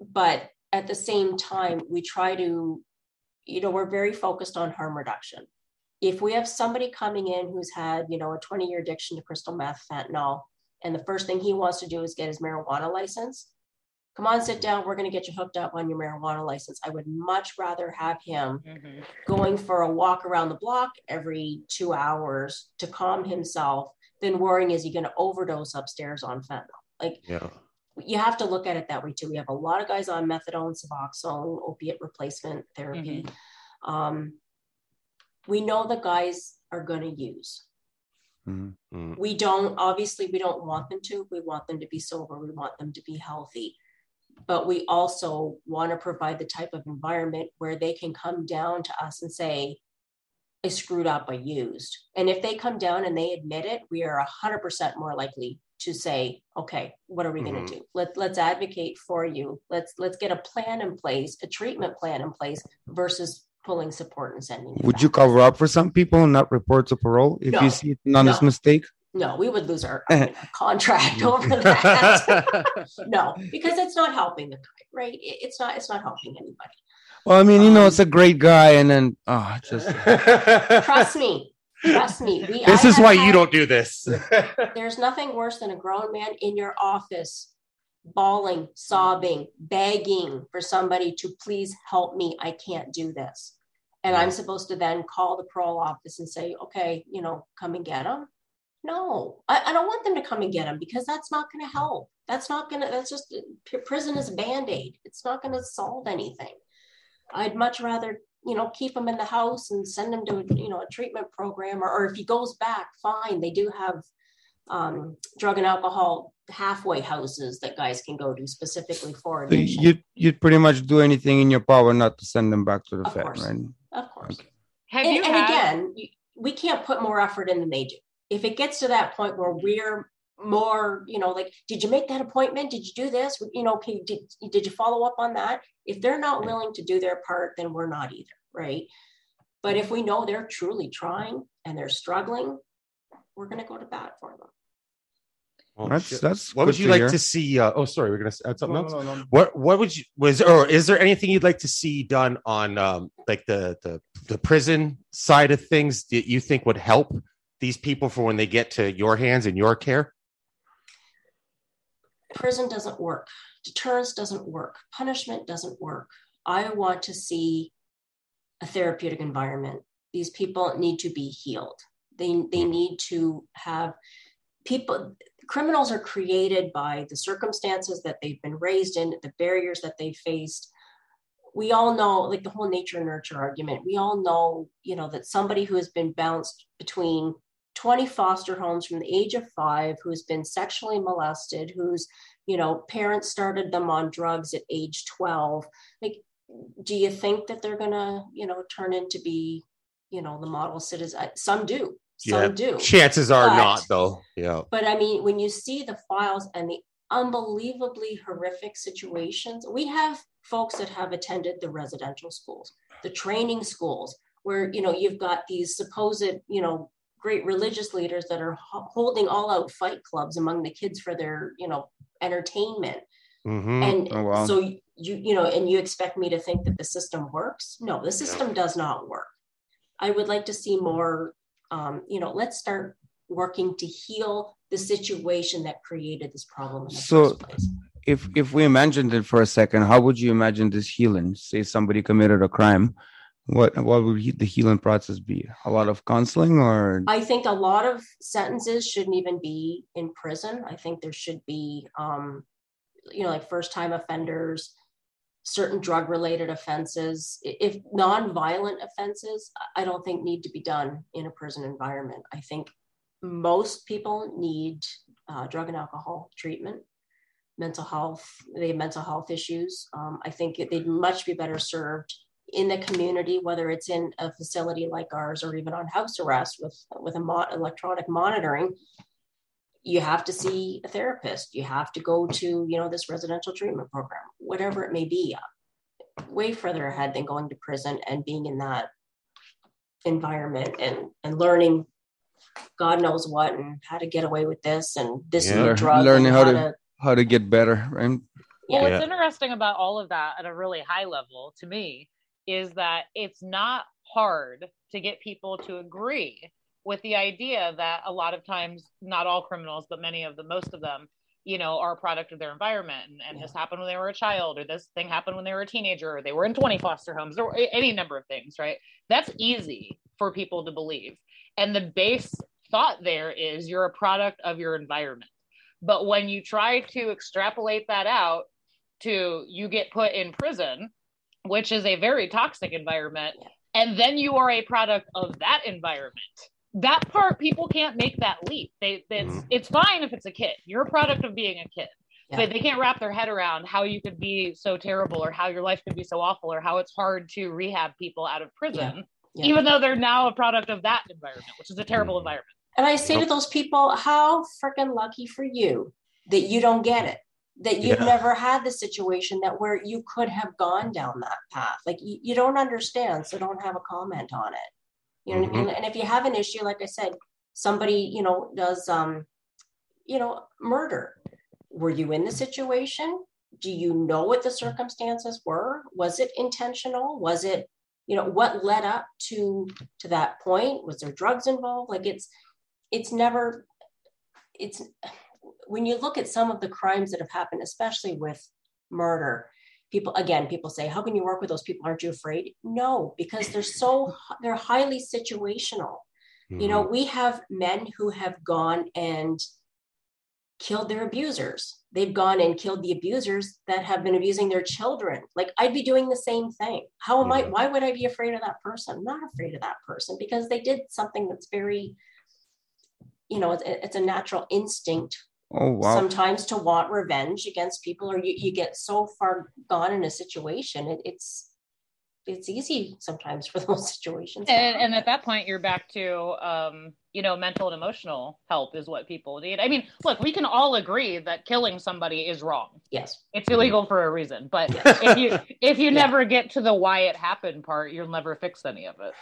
but at the same time, we try to, you know, we're very focused on harm reduction. If we have somebody coming in who's had, you know, a 20 year addiction to crystal meth, fentanyl, and the first thing he wants to do is get his marijuana license, come on, sit down. We're going to get you hooked up on your marijuana license. I would much rather have him
Mhm.
going for a walk around the block every two hours to calm himself than worrying is he going to overdose upstairs on fentanyl. Like
Yeah.
you have to look at it that way too. We have a lot of guys on methadone, Suboxone, opiate replacement therapy. Um, we know the guys are going to use.
Mhm.
Mm.
We don't, obviously, we don't want them to. We want them to be sober. We want them to be healthy. But we also want to provide the type of environment where they can come down to us and say, I screwed up, I used. And if they come down and they admit it, we are 100% more likely to say, okay, what are we going
Mhm.
to do? Let, let's advocate for you. Let's let's get a plan in place, a treatment plan in place versus pulling support and sending you
Would
back.
you cover up for some people and not report to parole if
No.
you see it's an honest
No.
mistake?
No, we would lose our, our contract over that. no, because it's not helping the guy, right? It's not. It's not helping anybody.
Well, I mean, you know,
Um,
it's a great guy, and then oh, just
Trust me. Trust me. We,
this
I
is
have
why you don't do this.
There's nothing worse than a grown man in your office bawling, sobbing, begging for somebody to please help me. I can't do this. And I'm supposed to then call the parole office and say, okay, you know, come and get him. No, I, I don't want them to come and get him because that's not going to help. That's not going to, that's just prison is a band aid. It's not going to solve anything. I'd much rather, you know, keep him in the house and send him to, you know, a treatment program. Or, or if he goes back, fine. They do have um, drug and alcohol halfway houses that guys can go to specifically for
so you'd you'd pretty much do anything in your power not to send them back to the
Of
Fed,
course.
right?
Of course.
Have
and,
you
and
had
again, we can't put more effort in than they do. If it gets to that point where we're more, you know, like, did you make that appointment? Did you do this? You know, okay, did, did you follow up on that? If they're not willing to do their part, then we're not either, right? But if we know they're truly trying and they're struggling, we're going to go to bat for them.
Well,
That's
shit.
that's
what would you
to
like
hear.
to see? Uh, oh, sorry, we're gonna add something
No,
else.
no, no.
What what would you was or is there anything you'd like to see done on um like the the the prison side of things that you think would help these people for when they get to your hands and your care?
Prison doesn't work. Deterrence doesn't work. Punishment doesn't work. I want to see a therapeutic environment. These people need to be healed. They they hmm. need to have people criminals are created by the circumstances that they've been raised in the barriers that they faced. We all know like the whole nature nurture argument. We all know you know that somebody who has been bounced between 20 foster homes from the age of five who's been sexually molested whose you know parents started them on drugs at age 12 like do you think that they're gonna you know turn into be you know the model citizen some do some
Yeah.
do
Chances are
But-
not, though. Yeah.
but I mean, when you see the files and the unbelievably horrific situations, we have folks that have attended the residential schools, the training schools, where you know you've got these supposed, you know, great religious leaders that are ho- holding all out fight clubs among the kids for their you know entertainment
Mhm.
and
Oh, wow.
so you you know and you expect me to think that the system works no the system does not work i would like to see more um, you know let's start working to heal the situation that created this problem
So- if if we imagined it for a second, how would you imagine this healing? Say somebody committed a crime, what what would he, the healing process be? A lot of counseling, or
I think a lot of sentences shouldn't even be in prison. I think there should be, um, you know, like first time offenders, certain drug related offenses. If non-violent offenses, I- I don't think need to be done in a prison environment. I think most people need uh, drug and alcohol treatment, mental health. They have mental health issues. Um, I think they'd much be better served in the community, whether it's in a facility like ours or even on house arrest with with a mo- electronic monitoring. You have to see a therapist. You have to go to you know this residential treatment program, whatever it may be. Way further ahead than going to prison and being in that environment and and learning God knows what and how to get away with this and this
Yeah.
new drug.
Learning
and
how to- how to get better, right?
Well,
Yeah.
what's interesting about all of that at a really high level to me is that it's not hard to get people to agree with the idea that a lot of times, not all criminals, but many of them, most of them, you know, are a product of their environment. And, and this happened when they were a child, or this thing happened when they were a teenager, or they were in 20 foster homes, or any number of things, right? That's easy for people to believe. And the base thought there is you're a product of your environment. But when you try to extrapolate that out to you get put in prison, which is a very toxic environment, and then you are a product of that environment. That part people can't make that leap. They it's
Mhm.
it's fine if it's a kid. You're a product of being a kid.
Yeah.
But they can't wrap their head around how you could be so terrible or how your life could be so awful or how it's hard to rehab people out of prison,
Yeah.
even though they're now a product of that environment, which is a terrible environment.
And I say to those people, how freaking lucky for you that you don't get it, that you've
Yeah.
never had the situation that where you could have gone down that path. Like you, you don't understand, so don't have a comment on it. You know what I mean? And if you have an issue, like I said, somebody, you know, does um, you know, murder. Were you in the situation? Do you know what the circumstances were? Was it intentional? Was it, you know, what led up to to that point? Was there drugs involved? Like it's it's never it's when you look at some of the crimes that have happened especially with murder people again people say how can you work with those people? Aren't you afraid? No because they're so they're highly situational. You know mm-hmm. we have men who have gone and killed their abusers. They've gone and killed the abusers that have been abusing their children. Like i'd be doing the same thing. How am i why would i be afraid of that person? I'm not afraid of that person because they did something that's very you know it's, it's a natural instinct
Oh wow!
sometimes to want revenge against people or you, you get so far gone in a situation it, it's it's easy sometimes for those situations
and, and at that point you're back to um you know mental and emotional help is what people need. I mean look we can all agree that killing somebody is wrong.
Yes.
It's illegal for a reason but if you if you
Yeah.
never get to the why it happened part you'll never fix any of it.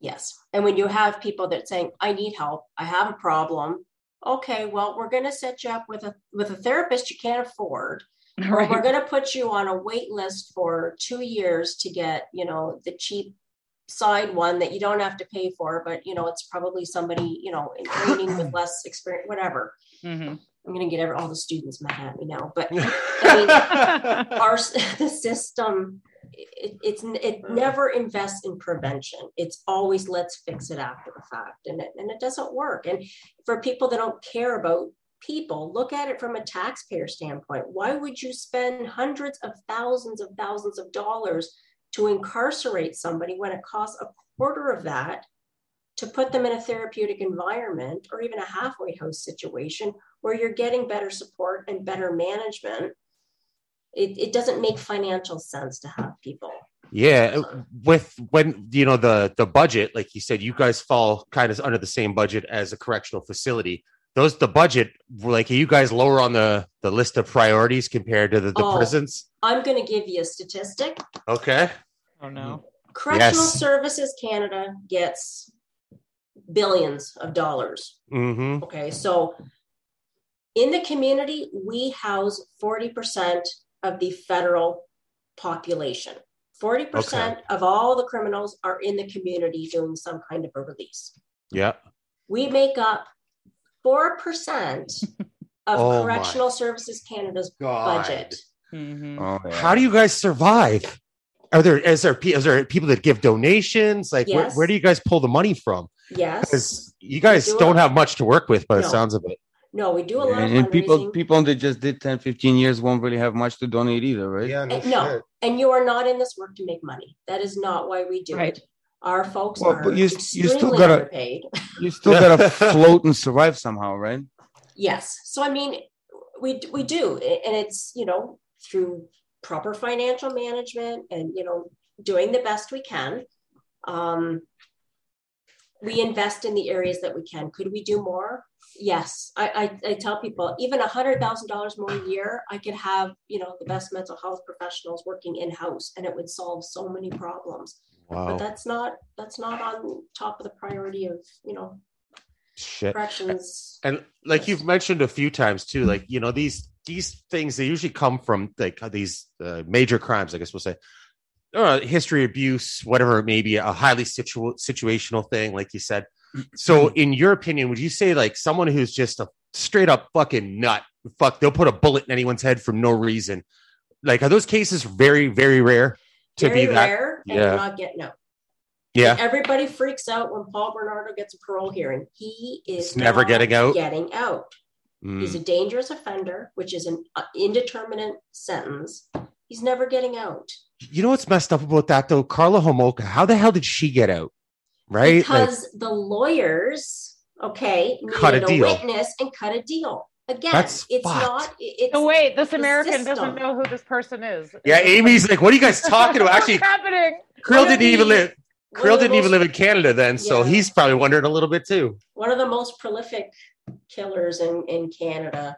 Yes. And when you have people that saying i need help. I have a problem okay well we're going to set you up with a with a therapist you can't afford or we're going to put you on a wait list for two years to get you know the cheap side one that you don't have to pay for but you know it's probably somebody you know in training with less experience whatever
Mhm.
i'm going to get every, all the students mad at me now but I mean, our the system it, it's it mm. never invests in prevention. It's always let's fix it after the fact and it, and it doesn't work. And for people that don't care about people look at it from a taxpayer standpoint. Why would you spend hundreds of thousands of thousands of dollars to incarcerate somebody when it costs a quarter of that to put them in a therapeutic environment or even a halfway house situation where you're getting better support and better management it, it doesn't make financial sense to have people
Yeah, with when you know the the budget, like you said, you guys fall kind of under the same budget as a correctional facility. Those the budget, like are you guys lower on the the list of priorities compared to the, the
Oh.
prisons?
i'm going to give you a statistic
Okay,
oh no
correctional
Yes.
services canada gets billions of dollars.
Mm-hmm.
Okay, so in the community, we house 40% of the federal population. 40% of all the criminals are in the community doing some kind of a release.
Yeah.
We make up 4% of
Oh my
Correctional Services Canada's
God.
budget.
Mhm.
Oh.
How do you guys survive? Are there is there pe- there people that give donations? Like where,
Yes.
where do you guys pull the money from?
Yes.
Because you guys
do
don't
a-
have much to work with by the sounds of it.
No, we do a lot
and,
of
and people people that just did 10 15 years won't really have much to donate either right
Uh, no, and you are not in this work to make money. That is not why we do
Right.
it. Our folks
Well,
are
but you- you still
extremely
gotta-
underpaid.
you still gotta float and survive somehow right
Yes. So I mean, we we do, and it's you know through proper financial management and you know doing the best we can. Um, we invest in the areas that we can. Could we do more? Yes. I I, I tell people even a hundred thousand dollars more a year, I could have you know the best mental health professionals working in house, and it would solve so many problems.
Wow.
But that's not that's not on top of the priority of you know
Shit.
corrections.
And like you've mentioned a few times too, like you know these these things they usually come from like these uh, major crimes. I guess we'll say, uh, history, abuse, whatever it may be, a highly situ- situational thing, like you said. So, in your opinion, would you say like someone who's just a straight up fucking nut, fuck, they'll put a bullet in anyone's head for no reason? Like, are those cases very, very rare to
Very
be that?
rare and
Yeah.
not getting out.
Yeah,
Everybody freaks out when Paul Bernardo gets a parole hearing. He is
He's never getting out?
Getting out.
Mm.
He's a dangerous offender, which is an uh, indeterminate sentence. He's never getting out
You know what's messed up about that though? Karla Homolka, how the hell did she get out? Right? Like,
because the lawyers, okay,
Cut a
needed
deal.
witness and cut a deal. Again,
That's
it's
fucked.
not. it- It's
Oh wait, this American
system.
doesn't know who this person is.
yeah, Amy's like, what are you guys talking about? Actually,
What's happening?
Krill didn't even live. Krill didn't even live in Canada then, so
Yeah.
he's probably wondering a little bit too.
one of the most prolific killers in in Canada.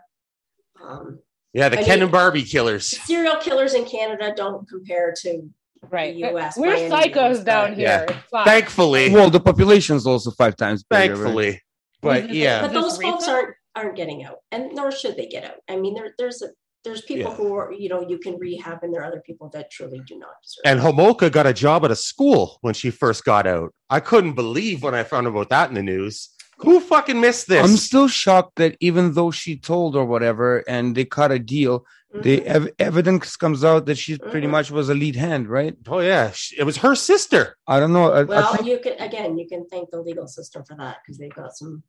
Um,
Yeah, the
I
Ken
mean-
and Barbie killers.
serial killers in Canada don't compare to
Right.
The US
We're psychos down here.
Yeah. Thankfully,
well the population's also five times bigger, right?
thankfully,
Was
but
this-
yeah,
but those folks aren't aren't getting out and nor should they get out i mean there, there's a there's people
Yeah.
who are you know you can rehab and there are other people that truly do not deserve
and
it.
Homolka got a job at a school when she first got out. I couldn't believe when I found about that in the news. Who fucking missed this?
I'm still shocked that even though she told or whatever and they cut a deal, the
Mhm.
ev- evidence comes out that she pretty
Mhm.
much was a lead hand, right?
oh yeah, she- it was her sister.
I don't know. I, I
well
think-
you can again you can thank the legal system for that because they've got some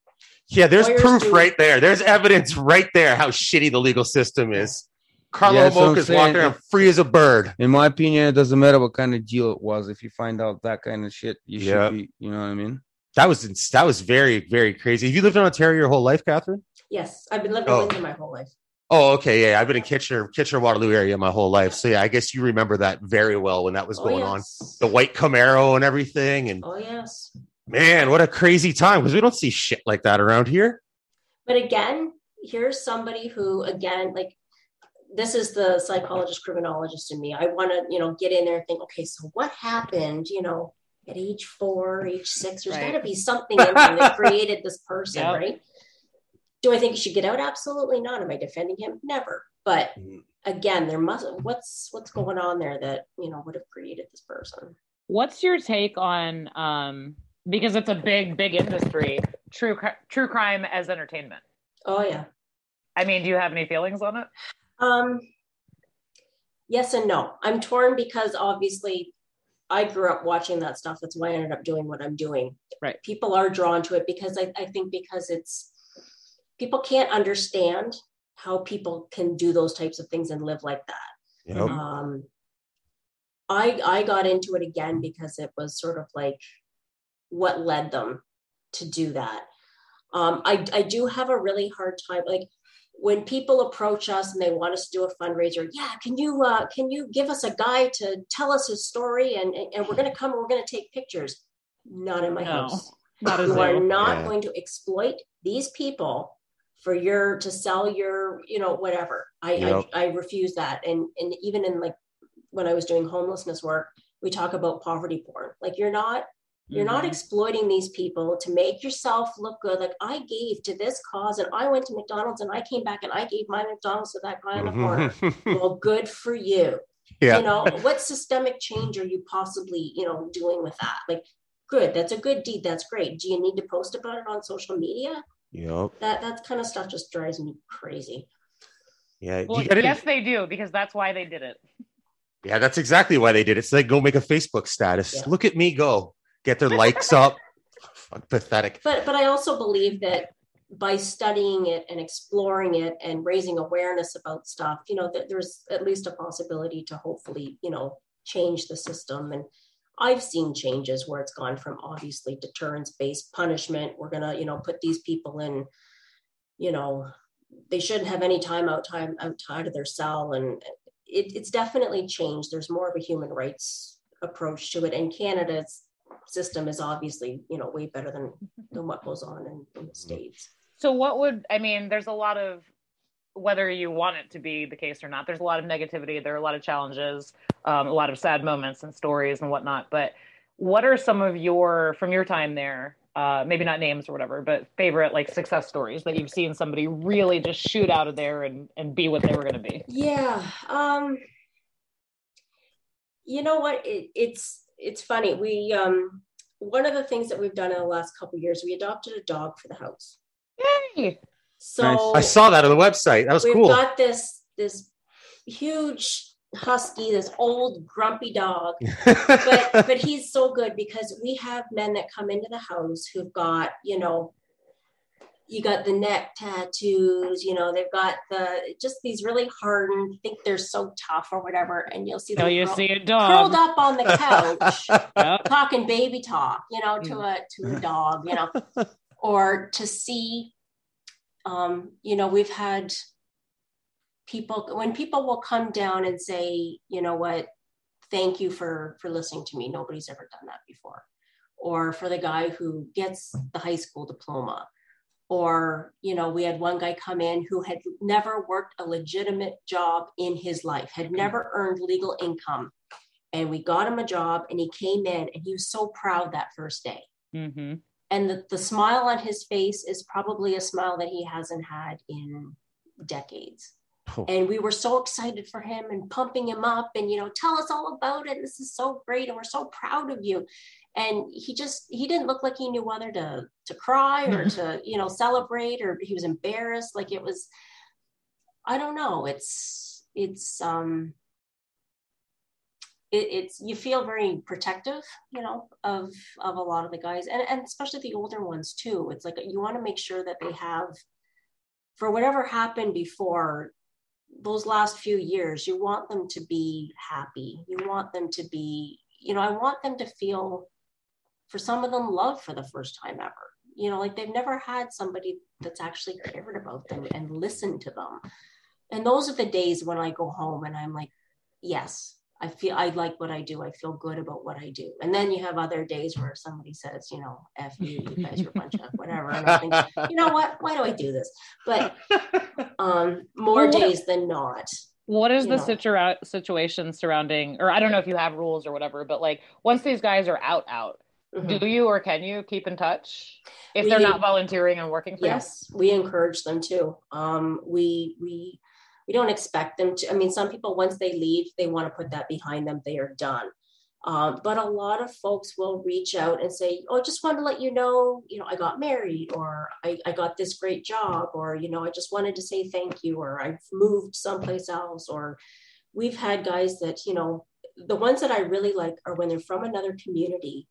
Yeah, there's proof
do-
right there. There's evidence right there how shitty the legal system is. Karla
Yeah, that's what I'm
walking around free as a bird.
in my opinion, it doesn't matter what kind of deal it was. If you find out that kind of shit, you
Yeah.
should be, you know what I mean?
That was that was very very crazy. Have you lived in Ontario your whole life, Catherine?
yes i've been living
Oh.
in Windsor my whole life
Oh, okay, yeah. I've been in Kitchener, Kitchener Waterloo area my whole life. So yeah, I guess you remember that very well when that was
oh,
going on, the white Camaro and everything, and
oh yes
man, what a crazy time because we don't see shit like that around here.
but again here's somebody who again like this is the psychologist criminologist in me i want to you know get in there and think okay so what happened you know at age four age six there's
Right.
got to be something in him that created this person
Yep.
right do i think he should get out absolutely not am i defending him never but
Mhm.
again there must what's what's going on there that you know would have created this person
What's your take on um because it's a big big industry, true true crime as entertainment.
oh yeah
I mean, do you have any feelings on it?
Um, yes and no. I'm torn because obviously I grew up watching that stuff. That's why I ended up doing what I'm doing.
Right.
People are drawn to it because I, I think because it's people can't understand how people can do those types of things and live like that.
You know?
Um, I I got into it again because it was sort of like what led them to do that. Um, I I do have a really hard time like when people approach us and they want us to do a fundraiser. Yeah, can you uh, can you give us a guy to tell us his story and and, and we're gonna come and we're gonna take pictures. Not in my
No,
house.
Not as
You are not
Yeah.
going to exploit these people for your to sell your you know whatever i
Yep.
I, I refuse that and and even in like when i was doing homelessness work we talk about poverty porn like you're not You're not
Mhm.
exploiting these people to make yourself look good. Like I gave to this cause and I went to McDonald's and I came back and I gave my McDonald's to that guy in the corner. well, good for you.
yeah.
You know, what systemic change are you possibly, you know, doing with that? Like, good, that's a good deed. That's great. Do you need to post about it on social media?
Yep.
That that kind of stuff just drives me crazy.
Yeah.
Well,
gotta-
yes, they do because that's why they did it.
Yeah, that's exactly why they did it. It's like go make a Facebook status.
Yeah.
Look at me go. Get their likes up. Fuck, pathetic.
But but I also believe that by studying it and exploring it and raising awareness about stuff, you know, that there's at least a possibility to hopefully, you know, change the system. And I've seen changes where it's gone from obviously deterrence-based punishment. We're gonna, you know, put these people in, you know, they shouldn't have any time out time outside of their cell. And it, it's definitely changed. There's more of a human rights approach to it. And Canada's system is obviously, you know, way better than mm-hmm. than what goes on in, in the mm-hmm. states.
So, what would I mean? There's a lot of whether you want it to be the case or not. There's a lot of negativity. There are a lot of challenges, um, a lot of sad moments and stories and whatnot. But what are some of your from your time there? Uh, maybe not names or whatever, but favorite like success stories that you've seen somebody really just shoot out of there and and be what they were going to be.
Yeah. Um, you know what? It, it's it's funny. We um, one of the things that we've done in the last couple of years, we adopted a dog for the house.
Yay!
So
I saw that on the website. That was
we've
cool.
got this this huge husky, this old grumpy dog. but but he's so good because we have men that come into the house who've got you know you got the neck tattoos you know they've got the just these really hardened think they're so tough or whatever and you'll see them
Till you
curl-
see a dog curled
up on the couch
Yep.
talking baby talk you know to mm. a to a dog you know or to see um you know we've had people when people will come down and say you know what? Thank you for for listening to me. Nobody's ever done that before. Or for the guy who gets the high school diploma. Or you know we had one guy come in who had never worked a legitimate job in his life had never earned legal income. And we got him a job and he came in and he was so proud that first day.
Hmm
and the, the smile on his face is probably a smile that he hasn't had in decades.
Oh.
and we were so excited for him and pumping him up and you know tell us all about it. This is so great and we're so proud of you. And he just he didn't look like he knew whether to to cry or to you know celebrate or he was embarrassed. Like it was i don't know. It's it's um it, it's you feel very protective you know of of a lot of the guys and, and especially the older ones too. It's like you want to make sure that they have for whatever happened before those last few years you want them to be happy. You want them to be you know i want them to feel for some of them love for the first time ever. You know like they've never had somebody that's actually cared about them and listened to them. And those are the days when i go home and i'm like yes i feel i like what i do. I feel good about what i do. And then you have other days where somebody says you know f you you guys are a bunch of whatever. And i think you know what? Why do i do this? But um more days than not
What is the situa- situation surrounding, or I don't know if you have rules or whatever, but like once these guys are out, out,
Mhm.
do you or can you keep in touch if
We-
they're not volunteering and working for
yes we encourage them to. Um we we we don't expect them to i mean some people once they leave they want to put that behind them they are done. Um, but a lot of folks will reach out and say oh just wanted to let you know you know i got married or I, I got this great job or you know i just wanted to say thank you or i've moved someplace else or we've had guys that you know the ones that i really like are when they're from another community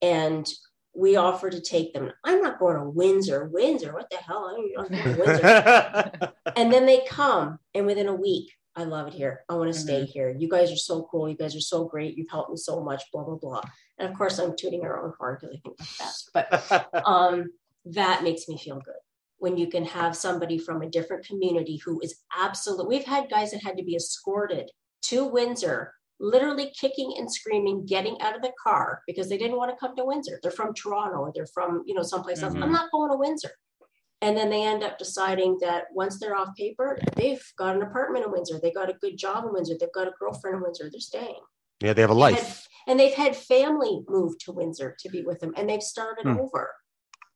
and we offer to take them. I'm not going to Windsor. Windsor, what the hell? I'm going to Windsor. and then they come, and within a week, I love it here. I want to stay here. You guys are so cool. You guys are so great. You've helped me so much. Blah blah blah. And of course, I'm tooting our own horn because I think that's best. But um, that makes me feel good when you can have somebody from a different community who is absolute. We've had guys that had to be escorted to Windsor, literally kicking and screaming, getting out of the car because they didn't want to come to Windsor. They're from Toronto or they're from you know someplace else.
Mhm.
I'm not going to Windsor. And then they end up deciding that once they're off paper, they've got an apartment in Windsor, they got a good job in Windsor, they've got a girlfriend in Windsor, they're staying.
Yeah, they have a
They've
life.
had- and they've had family move to Windsor to be with them, and they've started
Hmm.
over.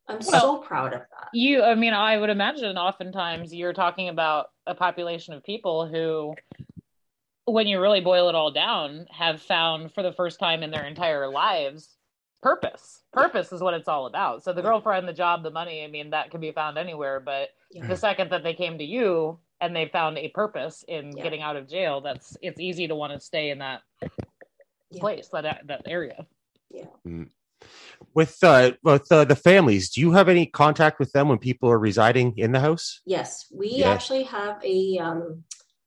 I'm
Well-
so proud of that.
you i mean i would imagine oftentimes you're talking about a population of people who when you really boil it all down have found for the first time in their entire lives purpose purpose is what it's all about so the girlfriend the job the money i mean that can be found anywhere but
Yeah.
the second that they came to you and they found a purpose in
Yeah.
getting out of jail that's it's easy to want to stay in that
Yeah.
place that that area
With uh, with uh, the families, do you have any contact with them when people are residing in the house?
Yes, we
Yeah.
actually have a um,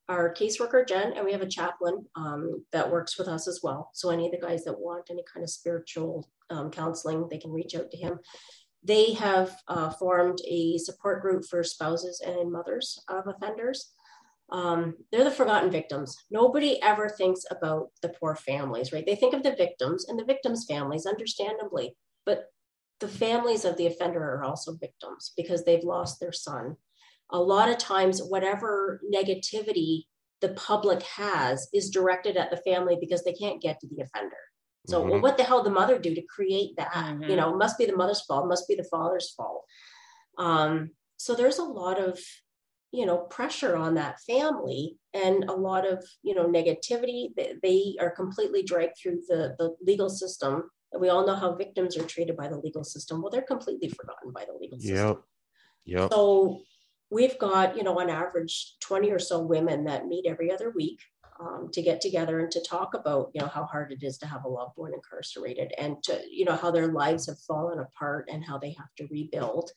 our caseworker Jen, and we have a chaplain um, that works with us as well. So any of the guys that want any kind of spiritual um, counseling, they can reach out to him. They have uh, formed a support group for spouses and mothers of offenders. Um, they're the forgotten victims. Nobody ever thinks about the poor families, right? They think of the victims and the victims' families, understandably, but the families of the offender are also victims because they've lost their son. A lot of times, whatever negativity the public has is directed at the family because they can't get to the offender. So, well,
Mhm.
what the hell did the mother do to create that? You
Mhm.
know, it must be the mother's fault, must be the father's fault. Um, so there's a lot of, you know, pressure on that family and a lot of, you know, negativity. They, they are completely dragged through the, the legal system. And we all know how victims are treated by the legal system. Well, they're completely forgotten by the legal system.
Yep. Yep.
So we've got, you know, on average 20 or so women that meet every other week um, to get together and to talk about, you know, how hard it is to have a loved one incarcerated and to, you know, how their lives have fallen apart and how they have to rebuild.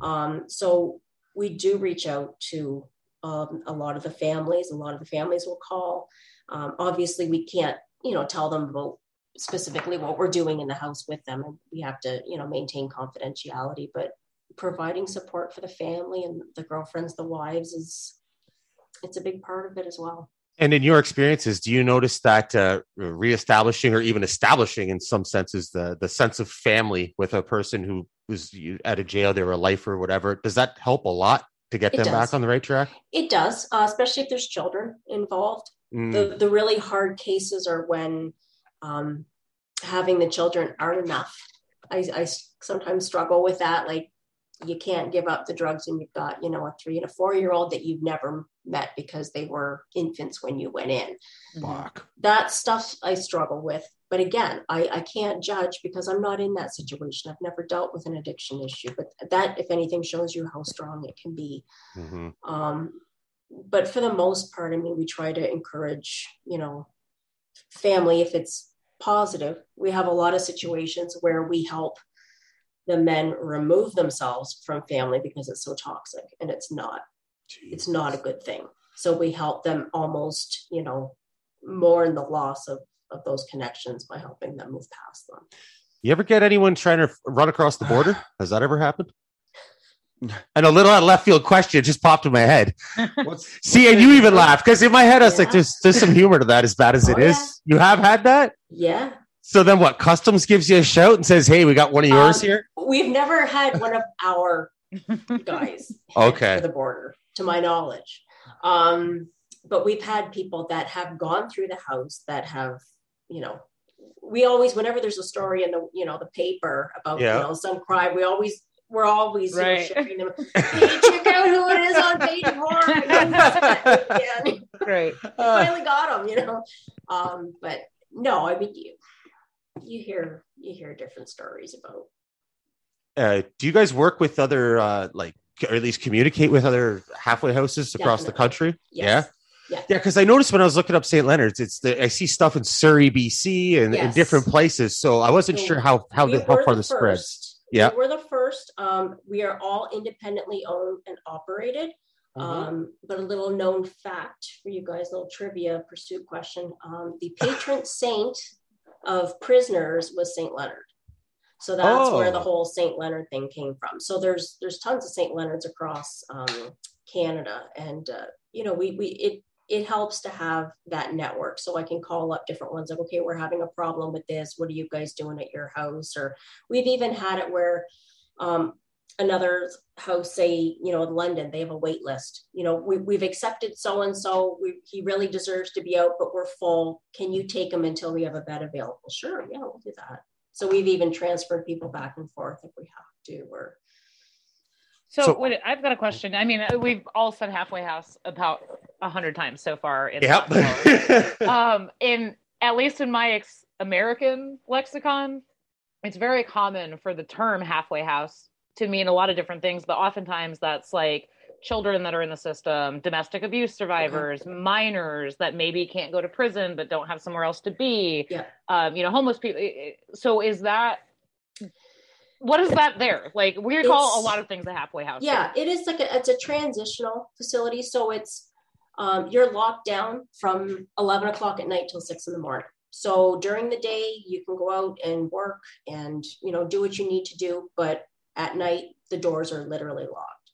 Um, so we do reach out to um, a lot of the families. A lot of the families will call. Um, obviously, we can't, you know, tell them about specifically what we're doing in the house with them. And we have to, you know, maintain confidentiality, but providing support for the family and the girlfriends, the wives is it's a big part of it as well.
And in your experiences, do you notice that uh, reestablishing or even establishing, in some senses, the the sense of family with a person who was at a jail, they were a lifer or whatever, does that help a lot to get
It
them
does.
back on the right track?
It does, uh, especially if there's children involved.
Mm,
The the really hard cases are when um, having the children aren't enough. I, I sometimes struggle with that. Like you can't give up the drugs and you've got you know a three and a four year old that you've never met because they were infants when you went in.
fuck.
that stuff I struggle with. But again, I, I can't judge because I'm not in that situation. I've never dealt with an addiction issue. But that, if anything, shows you how strong it can be.
Mhm.
Um, but for the most part, I mean, we try to encourage, you know, family if it's positive. We have a lot of situations where we help the men remove themselves from family because it's so toxic and it's not it's not a good thing. So we help them almost, you know, mourn the loss of, of those connections by helping them move past them.
You ever get anyone trying to run across the border? Has that ever happened? And a little out of left field question just popped in my head.
What's,
See, and you even laughed because in my head I was like, "There's there's some humor to that, as bad as it
Oh,
is." You have had that.
Yeah.
So then, what? Customs gives you a shout and says, "Hey, we got one of yours
Um,
here."
We've never had one of our guys
Okay.
for the border, to my knowledge. Um, but we've had people that have gone through the house that have, you know, we always, whenever there's a story in the, you know, the paper about,
Yeah.
you know, some crime, we always, we're always you know,
Right.
sharing them. Hey, check out who it is on page four. Yeah.
Great.
I finally got them, you know. Um, but no, I mean, you, hear, you hear different stories about
Uh, do you guys work with other, uh, like, or at least communicate with other halfway houses across the country?
Yes.
Yeah.
Yeah.
Yeah, because I noticed when I was looking up St. Leonard's, it's the I see stuff in Surrey, BC, and in
Yes.
different places. So I wasn't
So
sure how how
we
the, how far
the
the spreads.
first.
Yeah.
We we're the first. Um, we are all independently owned and operated.
Mhm.
Um, but a little known fact for you guys, little trivia pursuit question. Um, the patron saint of prisoners was Saint Leonard. So that's where the
Oh.
whole Saint Leonard thing came from. So there's there's tons of Saint Leonards across um, Canada, and uh, you know we we it it helps to have that network. So I can call up different ones like, okay, we're having a problem with this. What are you guys doing at your house? Or we've even had it where um, another house say you know in london they have a wait list you know we, we've accepted so and so he really deserves to be out but we're full can you take him until we have a bed available sure yeah we'll do that so we've even transferred people back and forth if we have to or
so, so wait, I've got a question. I mean, we've all said halfway house about a hundred times so far. In
yep.
um, in at least in my ex- American lexicon, it's very common for the term halfway house to mean a lot of different things, but oftentimes that's like children that are in the system, domestic abuse survivors, mm-hmm. minors that maybe can't go to prison but don't have somewhere else to be.
Yeah.
Um, you know, homeless people. So is that what is that there? Like we it's, call a lot of things a halfway house.
Yeah, it is like a, it's a transitional facility. So it's um, you're locked down from 11 o'clock at night till six in the morning. So during the day you can go out and work and you know do what you need to do, but at night the doors are literally locked.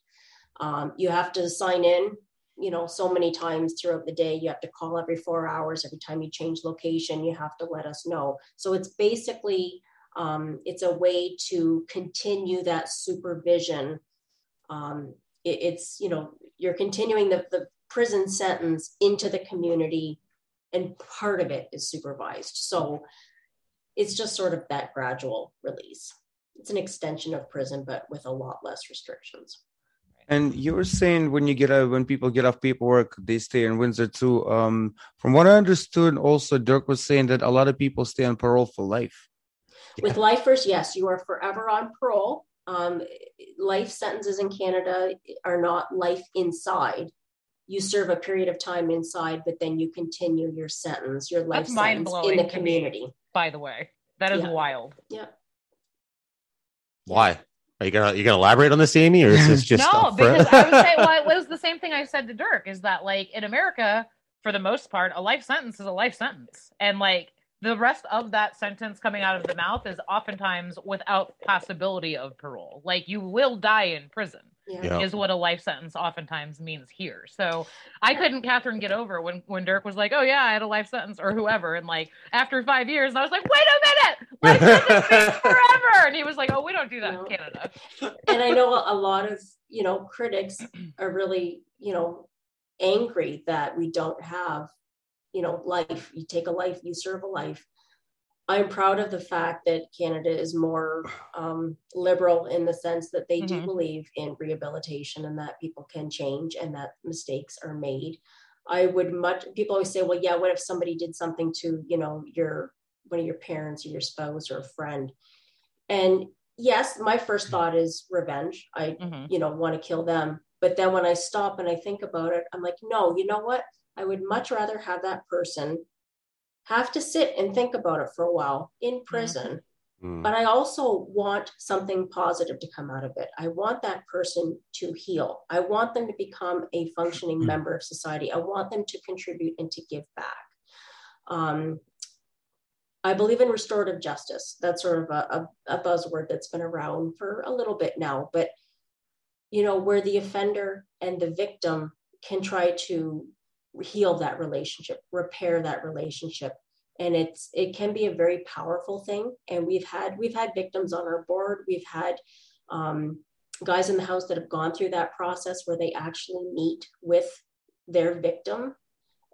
Um, you have to sign in you know so many times throughout the day. You have to call every four hours. Every time you change location you have to let us know. So it's basically um, it's a way to continue that supervision. Um, it, it's you know you're continuing the, the prison sentence into the community and part of it is supervised. So it's just sort of that gradual release it's an extension of prison, but with a lot less restrictions.
And you were saying when you get out, when people get off paperwork, they stay in Windsor too. Um, from what I understood, also Dirk was saying that a lot of people stay on parole for life.
With lifers, yes, you are forever on parole. Um, life sentences in Canada are not life inside. You serve a period of time inside, but then you continue your sentence, your life That's sentence in the community. Me,
by the way, that is
yeah.
wild.
Yeah.
Why? Are you gonna you gonna elaborate on this, Amy, or is this just
no? Because I would say, well, it was the same thing I said to Dirk. Is that like in America, for the most part, a life sentence is a life sentence, and like the rest of that sentence coming out of the mouth is oftentimes without possibility of parole. Like you will die in prison yeah. is what a life sentence oftentimes means here. So I couldn't Catherine get over when when Dirk was like, "Oh yeah, I had a life sentence" or whoever, and like after five years, I was like, "Wait a minute, life sentence forever," and he was like, "Oh, we don't do that in Canada."
and I know a lot of you know critics are really you know angry that we don't have you know life. You take a life, you serve a life. I'm proud of the fact that Canada is more um, liberal in the sense that they mm-hmm. do believe in rehabilitation and that people can change and that mistakes are made. I would much people always say, well, yeah, what if somebody did something to, you know, your one of your parents or your spouse or a friend? And yes, my first thought is revenge. I, mm-hmm. you know, want to kill them. But then when I stop and I think about it, I'm like, no, you know what? I would much rather have that person have to sit and think about it for a while in prison. Mm. But I also want something positive to come out of it. I want that person to heal. I want them to become a functioning mm. member of society. I want them to contribute and to give back. Um, I believe in restorative justice. That's sort of a, a, a buzzword that's been around for a little bit now. But, you know, where the offender and the victim can try to heal that relationship, repair that relationship. And it's it can be a very powerful thing. And we've had we've had victims on our board. We've had um, guys in the house that have gone through that process where they actually meet with their victim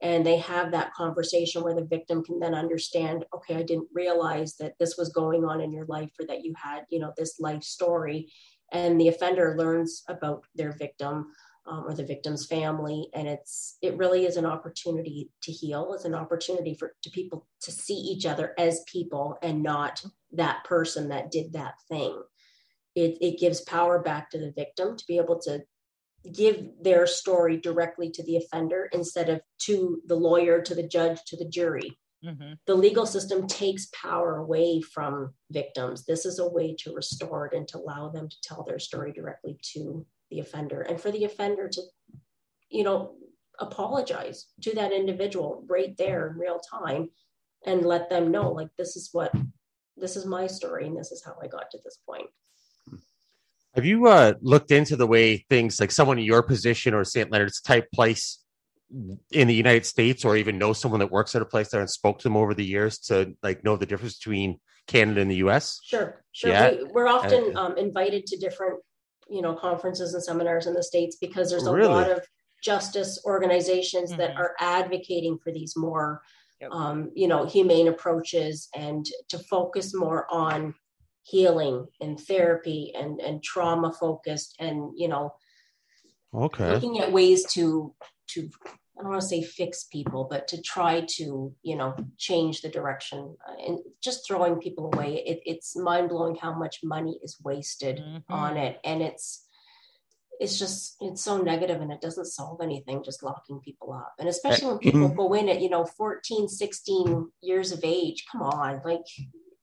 and they have that conversation where the victim can then understand okay i didn't realize that this was going on in your life or that you had you know this life story and the offender learns about their victim um, or the victim's family. And it's it really is an opportunity to heal. It's an opportunity for to people to see each other as people and not that person that did that thing. It, it gives power back to the victim to be able to give their story directly to the offender instead of to the lawyer to the judge to the jury. Mm-hmm. the legal system takes power away from victims. This is a way to restore it and to allow them to tell their story directly to the offender and for the offender to you know apologize to that individual right there in real time and let them know like this is what this is my story and this is how i got to this point.
Have you uh, looked into the way things like someone in your position or st leonard's type place in the united states or even know someone that works at a place there and spoke to them over the years to like know the difference between canada and the us
sure sure. Yeah. we, are often uh, um, invited to different you know, conferences and seminars in the States because there's a
Really?
lot of justice organizations that
Mhm.
are advocating for these more,
Yep.
um, you know, humane approaches and to focus more on healing and therapy and, and trauma focused and, you know,
Okay.
looking at ways to to I don't want to say fix people, but to try to you know change the direction uh, and just throwing people away. It, it's mind blowing how much money is wasted
Mhm.
on it, and it's it's just it's so negative and it doesn't solve anything just locking people up and especially when people go in at you know 14 16 years of age come on like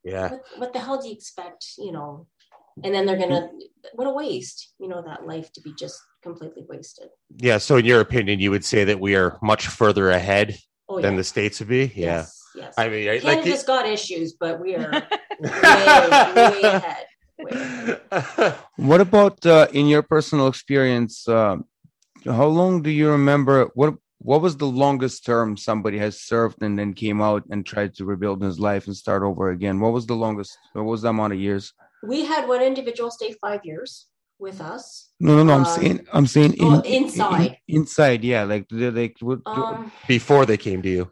Yeah.
what, what the hell do you expect you know and then they're gonna what a waste you know that life to be just completely wasted
Yeah. So, in your opinion, you would say that we are much further ahead
oh
than
yeah
the states would be? Yeah.
yes yes
I mean, I- like
canada's
the-
got issues but we are way, way ahead way ahead.
What about uh, in your personal experience? Uh, how long do you remember? What What was the longest term somebody has served and then came out and tried to rebuild his life and start over again? What was the longest? What was the amount of years?
we had one individual stay five years with us
No, no, no. I'm
Um,
saying, I'm saying in,
oh, inside.
in- inside, yeah. Like, like, what,
um,
Before they came to you.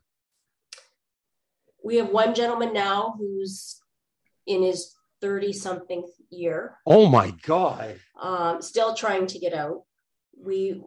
we have one gentleman now who's in his 30 something year
Oh my God.
um, still trying to get out we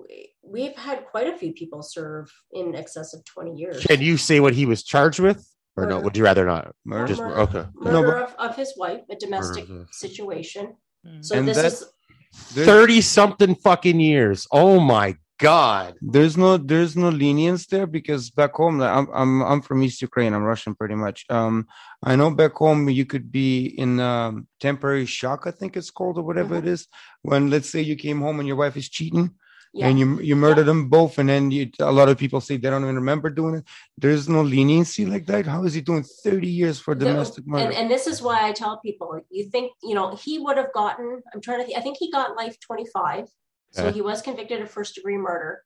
we've had quite a few people serve in excess of 20 years
Can you say what he was charged with? Or no? Would you rather not?
Murder.
Just
Murder.
okay.
murder
No, but-
of, of his wife a domestic
Murder
situation
Mhm.
so
And
this
that-
is
there's,
30 something fucking years. Oh my God.
there's no there's no lenience there because back home I'm I'm I'm from East Ukraine. I'm Russian pretty much. Um, I know back home you could be in um, temporary shock. I think it's called or whatever it is. When let's say you came home and your wife is cheating
yeah
and you you murder them both, and then you, a lot of people say they don't even remember doing it. There's no leniency like that. How is he doing 30 years for
The-
domestic murder?
and, and this is why I tell people you think you know he would have gotten I'm trying to think I think he got life 25 so
Yeah.
he was convicted of first degree murder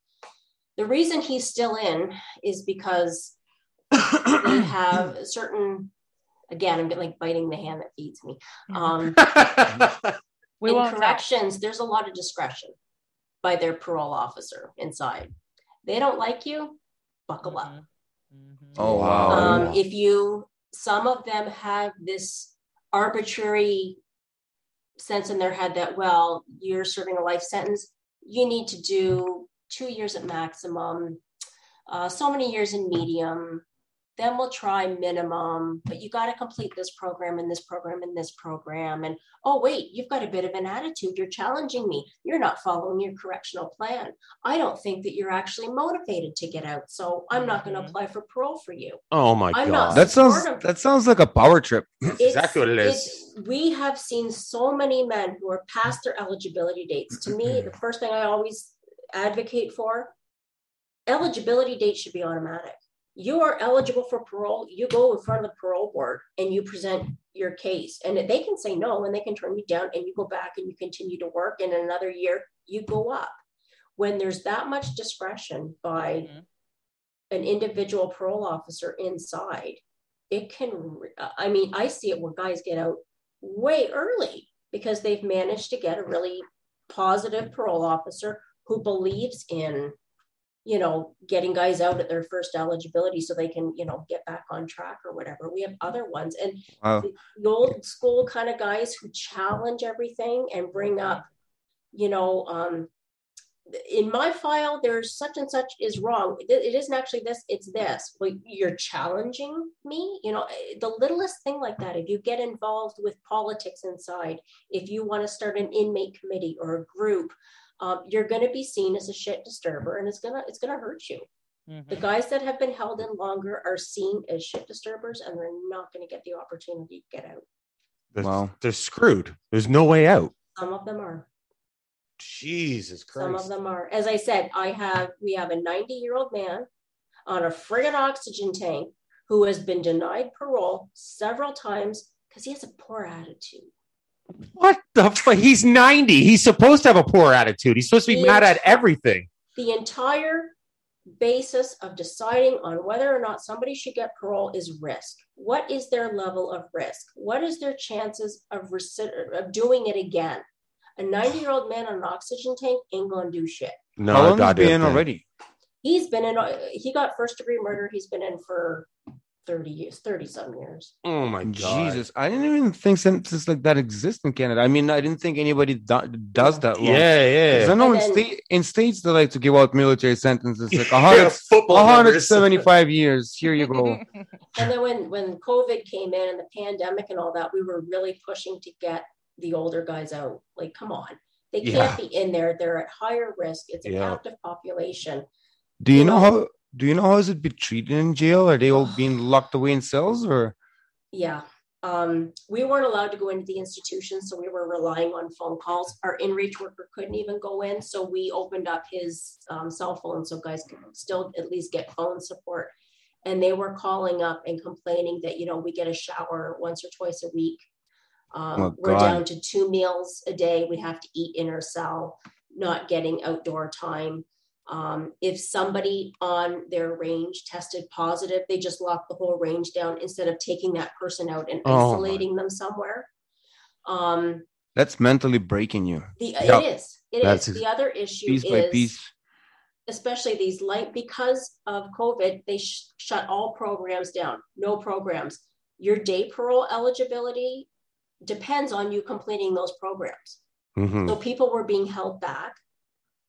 the reason he's still in is because they have certain again I'm like biting the hand that feeds me um in
won't tell.
corrections there's a lot of discretion by their parole officer inside they don't like you buckle up
Mhm. Mhm.
oh wow.
um, if you some of them have this arbitrary sense in their head that well you're serving a life sentence you need to do two years at maximum uh, so many years in medium then we'll try minimum but you got to complete this program and this program and this program and oh wait you've got a bit of an attitude you're challenging me you're not following your correctional plan i don't think that you're actually motivated to get out so i'm not going to
Mhm.
apply for parole for you
oh my
I'm
God.
not-
that sounds
of-
that sounds like a power trip.
Exactly what
it's- we have seen so many men who are past their eligibility dates. To me, the first thing I always advocate for eligibility date should be automatic. You are eligible for parole, you go in front of the parole board and you present your case. And they can say no and they can turn you down and you go back and you continue to work. And in another year, you go up. When there's that much discretion by
Mhm.
an individual parole officer inside, it can, I mean, I see it where guys get out way early because they've managed to get a really positive parole officer who believes in, you know, getting guys out at their first eligibility so they can, you know, get back on track or whatever. We have other ones. And
Wow.
the old school kind of guys who challenge everything and bring up, you know, um, in my file, there's such and such is wrong. It isn't actually this, it's this. Well, you're challenging me. You know, eh, the littlest thing like that, if you get involved with politics inside, if you want to start an inmate committee or a group, um, you're going to be seen as a shit disturber and it's going to, it's going to hurt you. The
Mhm.
guys that have been held in longer are seen as shit disturbers and they're not going to get the opportunity to get out.
They're,
Wow.
they're screwed. There's no way out.
Some of them are.
Jesus Christ.
Some of them are. As I said, I have we have a 90 year old man on a friggin' oxygen tank who has been denied parole several times because he has a poor attitude.
What the fuck? He's 90. He's supposed to have a poor attitude. He's supposed to be
He
mad
is-
at everything.
The entire basis of deciding on whether or not somebody should get parole is risk. What is their level of risk? What is their chances of, reci- of doing it again? A 90 year old man on an oxygen tank ain't gonna do shit.
No,
How long has
goddamn
been
thing.
already?
He's been in. He got first degree murder. He's been in for 30 years, 30 some years.
Oh my god.
Jesus, I didn't even think sentences like that exist in Canada. I mean, I didn't think anybody do- does that. long.
yeah.
I know in,
then-
state, in states they like to give out military sentences like
Yeah,
100,
football
175 years. Here you go.
And then when when COVID came in and the pandemic and all that, we were really pushing to get the older guys out. Like, come on, they can't
Yeah.
be in there. They're at higher risk. It's a
Yeah.
captive population.
Do you
You
know
know-
how? Do you know how is it be treated in jail? Are they all being locked away in cells or?
Yeah. Um, we weren't allowed to go into the institution, so we were relying on phone calls. Our in-reach worker couldn't even go in, so we opened up his um, cell phone so guys could still at least get phone support. And they were calling up and complaining that you know we get a shower once or twice a week. Um,
Oh,
we're down to two meals a day. We have to eat in our cell, not getting outdoor time. Um, if somebody on their range tested positive, they just lock the whole range down instead of taking that person out and
Oh, my.
isolating them somewhere. Um,
That's mentally breaking you,
the
Yeah.
it is. It
That's
is. The other issue
piece
is
by piece.
especially these light because of COVID, they sh- shut all programs down. No programs. Your day parole eligibility depends on you completing those programs.
Mhm.
So people were being held back.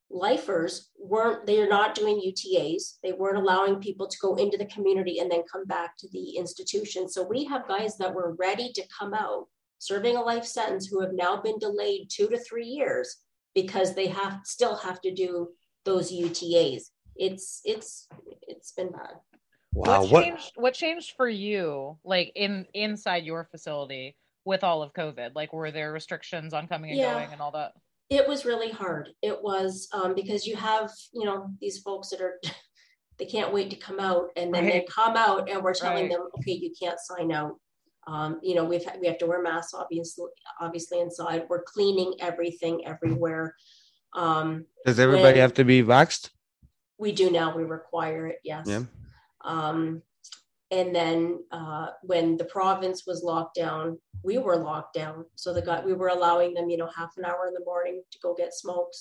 Lifers weren't, they're not doing UTAs. They weren't allowing people to go into the community and then come back to the institution. So we have guys that were ready to come out serving a life sentence who have now been delayed two to three years because they have still have to do those UTAs. It's it's it's been bad.
Wow.
what
What?
changed what changed for you like in inside your facility with all of covid like were there restrictions on coming and
Yeah.
going and all that
It was really hard. It was um, because you have you know these folks that are they can't wait to come out and then they come out and we're telling
Right.
them okay you can't sign out. Um, you know we've we have to wear masks obviously obviously inside. We're cleaning everything everywhere. Um,
Does everybody have to be vaxxed?
we do now we require it yes
Yeah.
um, and then uh, when the province was locked down we were locked down so the guy we were allowing them you know half an hour in the morning to go get smokes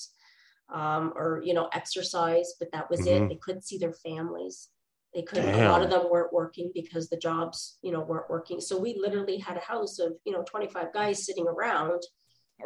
um, or you know exercise but that was
Mhm.
it they couldn't see their families they couldn't a lot of them weren't working because the jobs you know weren't working so we literally had a house of you know 25 guys sitting around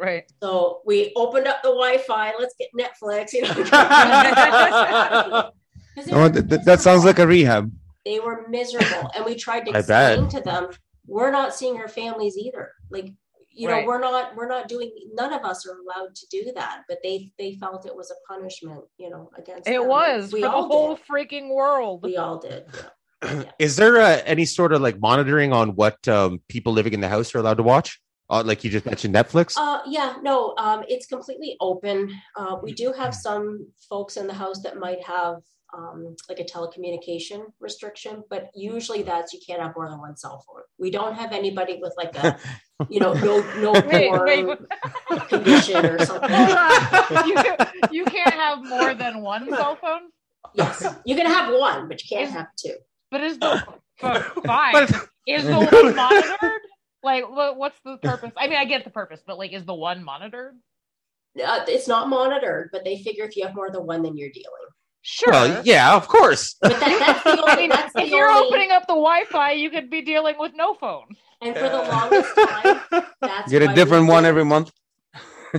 right
so we opened up the Wi-Fi. Let's get Netflix. You know, 'Cause they
Oh, that, that- that sounds like a rehab.
They were miserable, and we tried to
I
explain to them we're not seeing our families either. Like you know, we're not we're not doing. None of us are allowed to do that, but they they felt it was a punishment. You know, against
it
them.
was
We
for the whole
did.
freaking world
We all did. yeah.
Is there uh, any sort of like monitoring on what um, people living in the house are allowed to watch? Uh, like you just mentioned, Netflix.
Uh, yeah, no, um, it's completely open. Uh, we do have some folks in the house that might have um, like a telecommunication restriction, but usually that's you can't have more than one cell phone. We don't have anybody with like a, you know, no no
Wait, wait.
condition or something.
You, can, you can't have more than one cell phone
Yes, you can have one, but you can't have two.
but is the f- fine
But-
is the one monitored like what's the purpose i mean i get the purpose but like is the one monitored
Uh, it's not monitored, but they figure if you have more than one, then you're dealing.
Sure
Well, yeah, of course.
But that, that's the only.
I mean,
that's the
if you're
only,
opening up the Wi-Fi, you could be dealing with no phone.
and for the longest time, that's
Get a different one
did-
every month.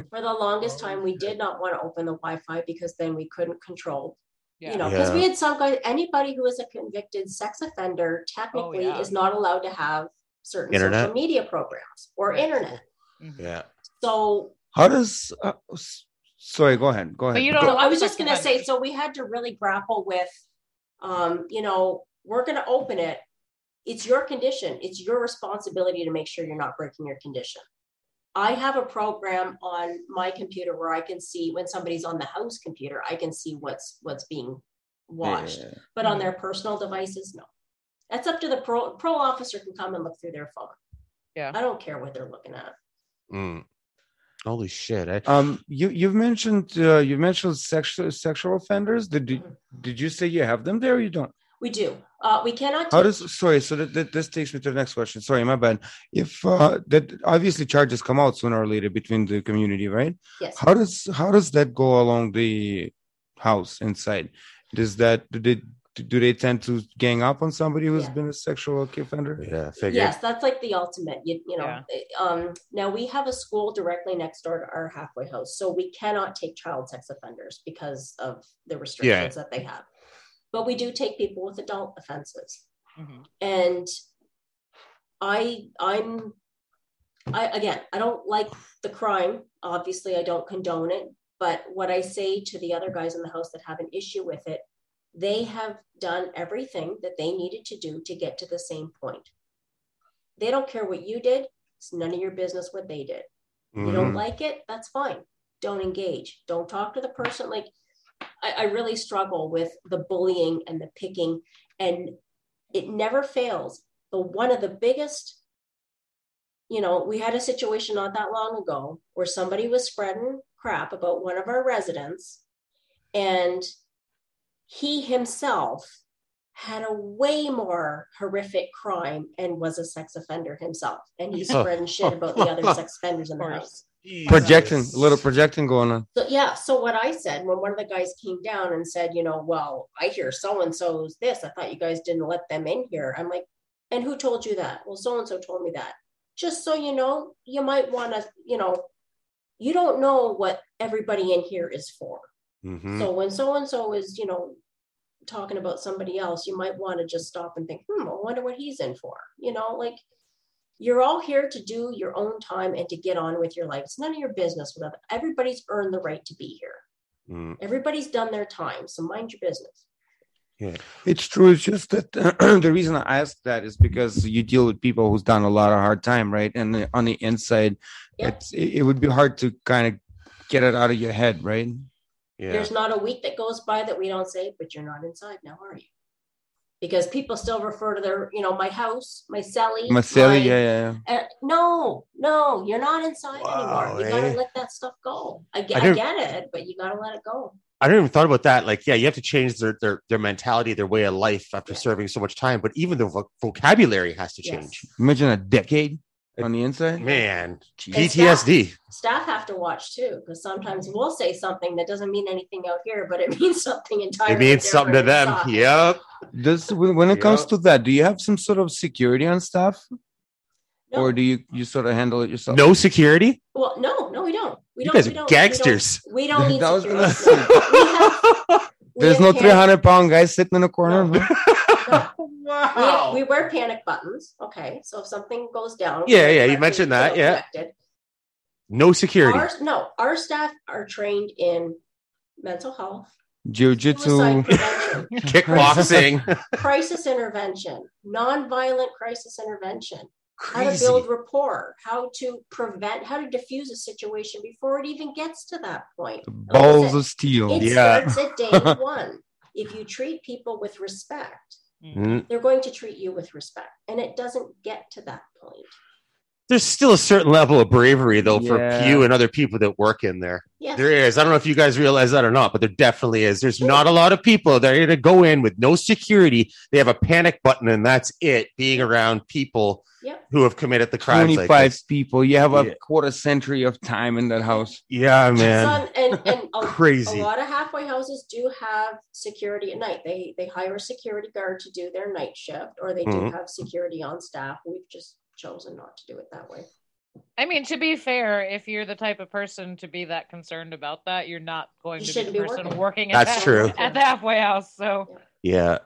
for the longest time we did not want to open the wi-fi because then we couldn't control
Yeah.
you know because we had some guys anybody who is a convicted sex offender technically
yeah.
is not allowed to have certain
Internet?
social media programs or
Right.
internet
yeah.
so
How does? Uh, s- sorry, go ahead. Go ahead.
But you don't
so
know
i was just going to say so we had to really grapple with um you know we're going to open it it's your condition it's your responsibility to make sure you're not breaking your condition I have a program on my computer where I can see when somebody's on the house computer, I can see what's what's being watched.
Yeah.
But on their personal devices, no. That's up to the pro pro officer can come and look through their phone.
Yeah.
I don't care what they're looking at.
Mm. Holy shit! eh?
Um, you you've mentioned uh, you mentioned sexual sexual offenders. Did you, did you say you have them there? or You don't.
We do. Uh, we cannot.
How
take-
does sorry? So that, that this takes me to the next question. Sorry, my bad. If uh, that obviously charges come out sooner or later between the community, right?
Yes.
How does how does that go along the house inside? Does that do they do they tend to gang up on somebody who's
Yeah.
been a sexual offender?
Yeah, figured.
Yes, that's like the ultimate. You, you know,
Yeah.
um, now we have a school directly next door to our halfway house, so we cannot take child sex offenders because of the restrictions that they have. But we do take people with adult offenses,
Mhm.
and I, I'm, I again, I don't like the crime. Obviously, I don't condone it. But what I say to the other guys in the house that have an issue with it, they have done everything that they needed to do to get to the same point. They don't care what you did. It's none of your business what they did. You
Mhm.
don't like it, that's fine. Don't engage. Don't talk to the person. Like, I, I really struggle with the bullying and the picking, and it never fails. But one of the biggest, you know, we had a situation not that long ago where somebody was spreading crap about one of our residents, and he himself had a way more horrific crime and was a sex offender himself. And he's
Oh.
spreading shit about the other sex offenders in the
Of course.
house.
Projecting, a little projecting going on.
So yeah, so what I said when one of the guys came down and said, you know, well, I hear so and so's this. I thought you guys didn't let them in here. I'm like, and who told you that? Well, so and so told me that. Just so you know, you might want to, you know, you don't know what everybody in here is for.
Mhm.
So when so and so is, you know, talking about somebody else, you might want to just stop and think, hmm, I wonder what he's in for. You know, like you're all here to do your own time and to get on with your life. It's none of your business. Whatever. Everybody's earned the right to be here.
Mm.
Everybody's done their time. So mind your business.
Yeah, it's true. It's just that the reason I ask that is because you deal with people who's done a lot of hard time, right? And on the inside,
Yeah.
it would be hard to kind of get it out of your head, right?
Yeah.
There's not a week that goes by that we don't say, but you're not inside now, are you? Because people still refer to their, you know, my house, my celly.
Marcelli,
my-
yeah, yeah, yeah.
Uh, no, no, you're not inside
Wow,
anymore. You
eh?
gotta let that stuff go. I get,
I
I, get it, but you gotta let it go.
I never even thought about that. Like, yeah, you have to change their their their mentality, their way of life after
Yeah.
serving so much time. But even the vo- vocabulary has to
Yes.
change.
Imagine a decade on the inside.
Man, PTSD.
Staff have to watch too, because sometimes we'll say something that doesn't mean anything out here, but it means something entirely.
It means something to them.
inside.
Yep.
Does when when it comes to that, do you have some sort of security on staff,
No.
or do you you sort of handle it yourself?
No security.
Well, no, no, we don't. We
You
don't.
guys
we
are
don't-
gangsters.
We don't, we don't need
That was
security.
gonna
No. We have- we
There's no 300 pound guy sitting in a corner.
No.
huh?
We, we wear panic buttons. Okay, so if something goes down,
Yeah, yeah, you mentioned that, yeah.
connected.
No security.
Our, no, our staff are trained in mental health,
Jiu-jitsu.
Kickboxing.
crisis intervention, nonviolent crisis intervention, how to build rapport, how to prevent, how to diffuse a situation before it even gets to that point.
Balls of steel.
It
Yeah.
starts at day one. If you treat people with respect,
Mm.
they're going to treat you with respect, and it doesn't get to that point.
There's still a certain level of bravery, though, for
Yeah.
you and other people that work in there.
Yes.
There is. I don't know if you guys realize that or not, but there definitely is. There's not a lot of people that are going to go in with no security. They have a panic button, and that's it. Being around people
Yep.
who have committed the crimes.
25
Like this.
people. You have a
Yeah.
quarter century of time in that house.
Yeah, man.
Some, and and a,
Crazy.
a lot of halfway houses do have security at night. They they hire a security guard to do their night shift, or they do
Mhm.
have security on staff. We've just chosen not to do it that way.
I mean, to be fair, if you're the type of person to be that concerned about that, you're not going
You
to be the
be
person
working.
working, at,
That's
that,
true.
at the halfway house. So
Yeah.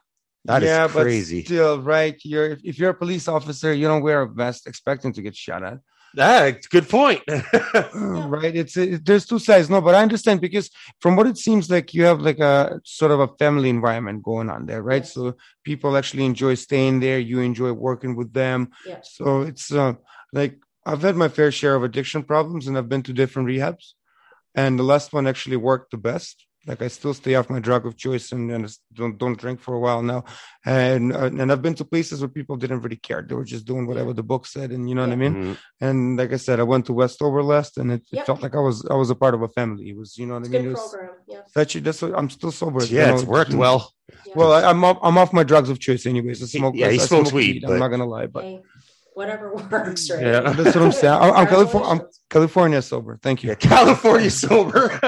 that is
yeah,
crazy.
but still, right? You're if, if you're a police officer, you don't wear a vest expecting to get shot at.
That's good point.
right it's it, there's two sides. No but i understand because from what it seems like you have like a sort of a family environment going on there right?
Yes.
so people actually enjoy staying there. You enjoy working with them.
Yeah.
so it's uh, like i've had my fair share of addiction problems and i've been to different rehabs. And the last one actually worked the best like I still stay off my drug of choice and, and just don't don't drink for a while now. And uh, and I've been to places where people didn't really care; they were just doing whatever the book said, and you know what I mean.
Mhm.
And like I said, I went to Westover last, and it, it
Yep.
felt like I was I was a part of a family. It was you know what
It's
I
a
mean.
good
It was,
program. Yeah.
that's that's what I'm still sober.
Yeah,
you
it's
know,
worked well.
yeah.
Well, I, I'm off, I'm off my drugs of choice, anyways. I smoke.
yeah,
I,
he
I
smokes
smoke
weed, but-
I'm not gonna lie, but
Hey, whatever works, right?
Yeah.
that's what I'm saying. I'm, I'm California. I'm California sober. Thank you.
Yeah, California sober.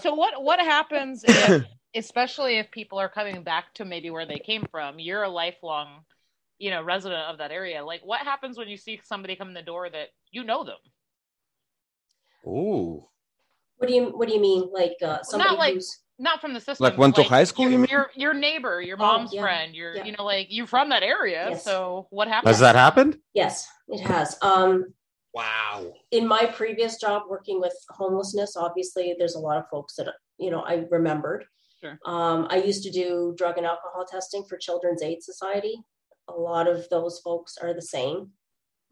So what what happens if, especially if people are coming back to maybe where they came from? You're a lifelong, you know, resident of that area. Like, what happens when you see somebody come in the door that you know them?
Ooh.
What do you What do you mean? Like uh, somebody
like-
who's
Not from the system.
Like went to high school,
Your,
you mean?
your your neighbor, your
Oh,
mom's
yeah.
friend. Your
Yeah.
you know, like you're from that area.
Yes.
So what happened?
Has that happened?
yes, it has. Um,
Wow.
in my previous job working with homelessness, obviously there's a lot of folks that you know I remembered.
Sure.
Um, I used to do drug and alcohol testing for Children's Aid Society. A lot of those folks are the same.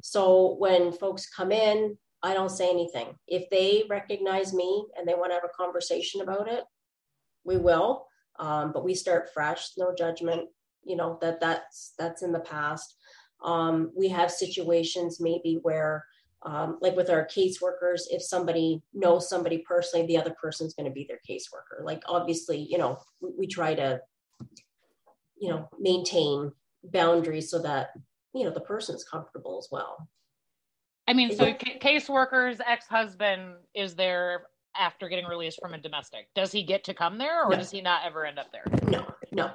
So when folks come in, I don't say anything. If they recognize me and they want to have a conversation about it, we will. Um, but we start fresh, no judgment. You know that that's that's in the past. Um, we have situations maybe where um, like with our caseworkers, if somebody knows somebody personally, the other person's going to be their caseworker. Like obviously, you know, we, we try to, you know, maintain boundaries so that you know the person's comfortable as well.
I mean, so caseworker's ex-husband is there after getting released from a domestic. Does he get to come there, or
No.
does he not ever end up there?
No, no,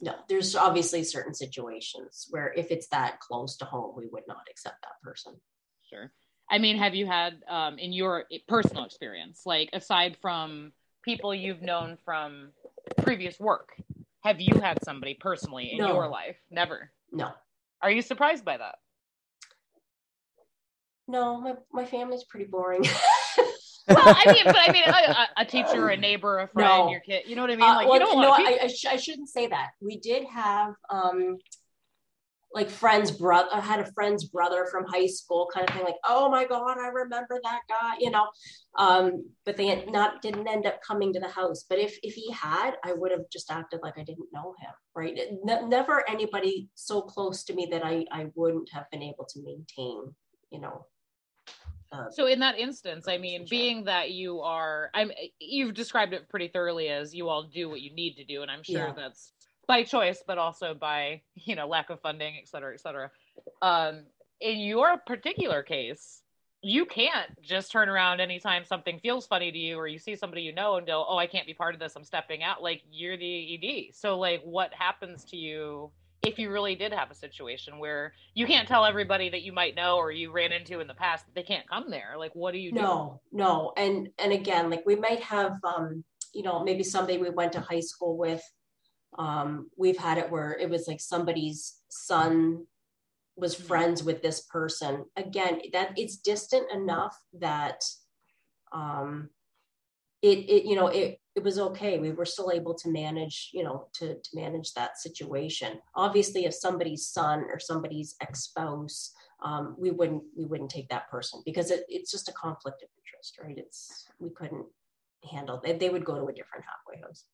no. There's obviously certain situations where if it's that close to home, we would not accept that person.
Sure. I mean, have you had um, in your personal experience, like aside from people you've known from previous work, have you had somebody personally in
No.
your life? Never.
No,
Are you surprised by that?
no. My my family's pretty boring.
Well, I mean, but I mean, a, a- teacher, a neighbor, a friend,
No.
your kid. You know what I mean?
Uh,
Like
well,
you don't
no, I, I, sh- I shouldn't say that. We did have um, like friends brother. I had a friend's brother from high school, kind of thing. Like, oh my god, I remember that guy. You know, um, but they had not didn't end up coming to the house. But if if he had, I would have just acted like I didn't know him. Right? Ne- never anybody so close to me that I I wouldn't have been able to maintain. You know. Uh,
So in that instance, I mean, being that you are, I'm, you've described it pretty thoroughly as you all do what you need to do, and I'm sure
Yeah.
that's by choice, but also by you know lack of funding, et cetera, et cetera. Um, in your particular case, you can't just turn around anytime something feels funny to you, or you see somebody you know and go, "Oh, I can't be part of this. I'm stepping out." Like you're the ED. So like, what happens to you? If you really did have a situation where you can't tell everybody that you might know or you ran into in the past that they can't come there, like what do you do?
no no and and again like we might have um you know maybe somebody we went to high school with um we've had it where it was like somebody's son was friends with this person again that it's distant enough that um it it you know it it was okay. We were still able to manage you know to to manage that situation. Obviously if somebody's son or somebody's ex-spouse um, we wouldn't we wouldn't take that person because it, it's just a conflict of interest right? It's we couldn't handle they, they would go to a different halfway house.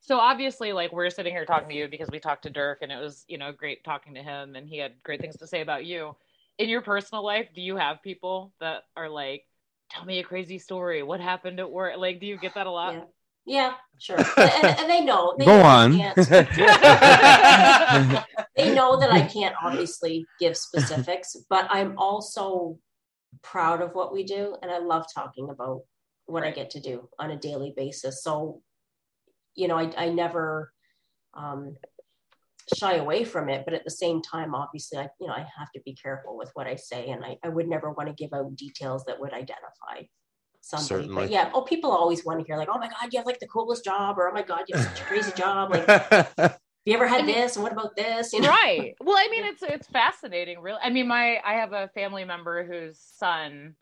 So obviously, like we're sitting here talking to you because we talked to Dirk, and it was you know great talking to him, and he had great things to say about you. In your personal life, do you have people that are like, "Tell me a crazy story. What happened at work?" Like, do you get that a lot?
yeah yeah sure and, and they know they
Go
know
on.
they know that I can't obviously give specifics, but I'm also proud of what we do and I love talking about what I get to do on a daily basis. So, you know, I, I never um, shy away from it, but at the same time, obviously, I, you know, I have to be careful with what I say and I, I would never want to give out details that would identify somebody.
Certainly.
But yeah, oh, people always want to hear like, oh my God, you have like the coolest job or oh my God, you have such a crazy job. Like, have you ever had
I mean-
this and what about this? You know?
right well i mean it's it's fascinating really i mean my i have a family member whose son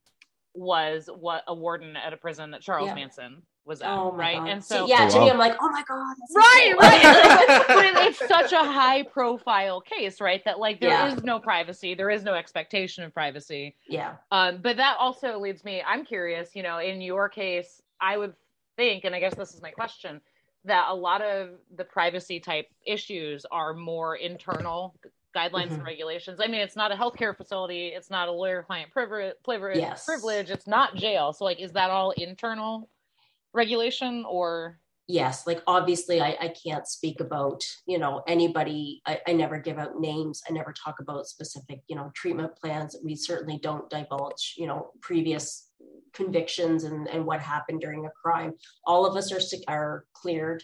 was what a warden at a prison that charles
Yeah.
manson was at
Oh my
right
God.
and
See,
so
yeah,
Oh,
to me. I'm like, oh my God. that's so
right right but it- it's such a high profile case right that like there is
Yeah.
no privacy there is no expectation of privacy
yeah.
um but that also leads me i'm curious you know in your case i would think, and I guess this is my question, that a lot of the privacy type issues are more internal guidelines and
Mhm.
regulations. I mean, it's not a healthcare facility, it's not a lawyer client privilege, privilege,
Yes.
privilege, it's not jail. So, like, is that all internal regulation or?
yes like obviously I, I can't speak about you know anybody I, I never give out names i never talk about specific you know treatment plans we certainly don't divulge you know previous convictions and, and what happened during a crime all of us are are cleared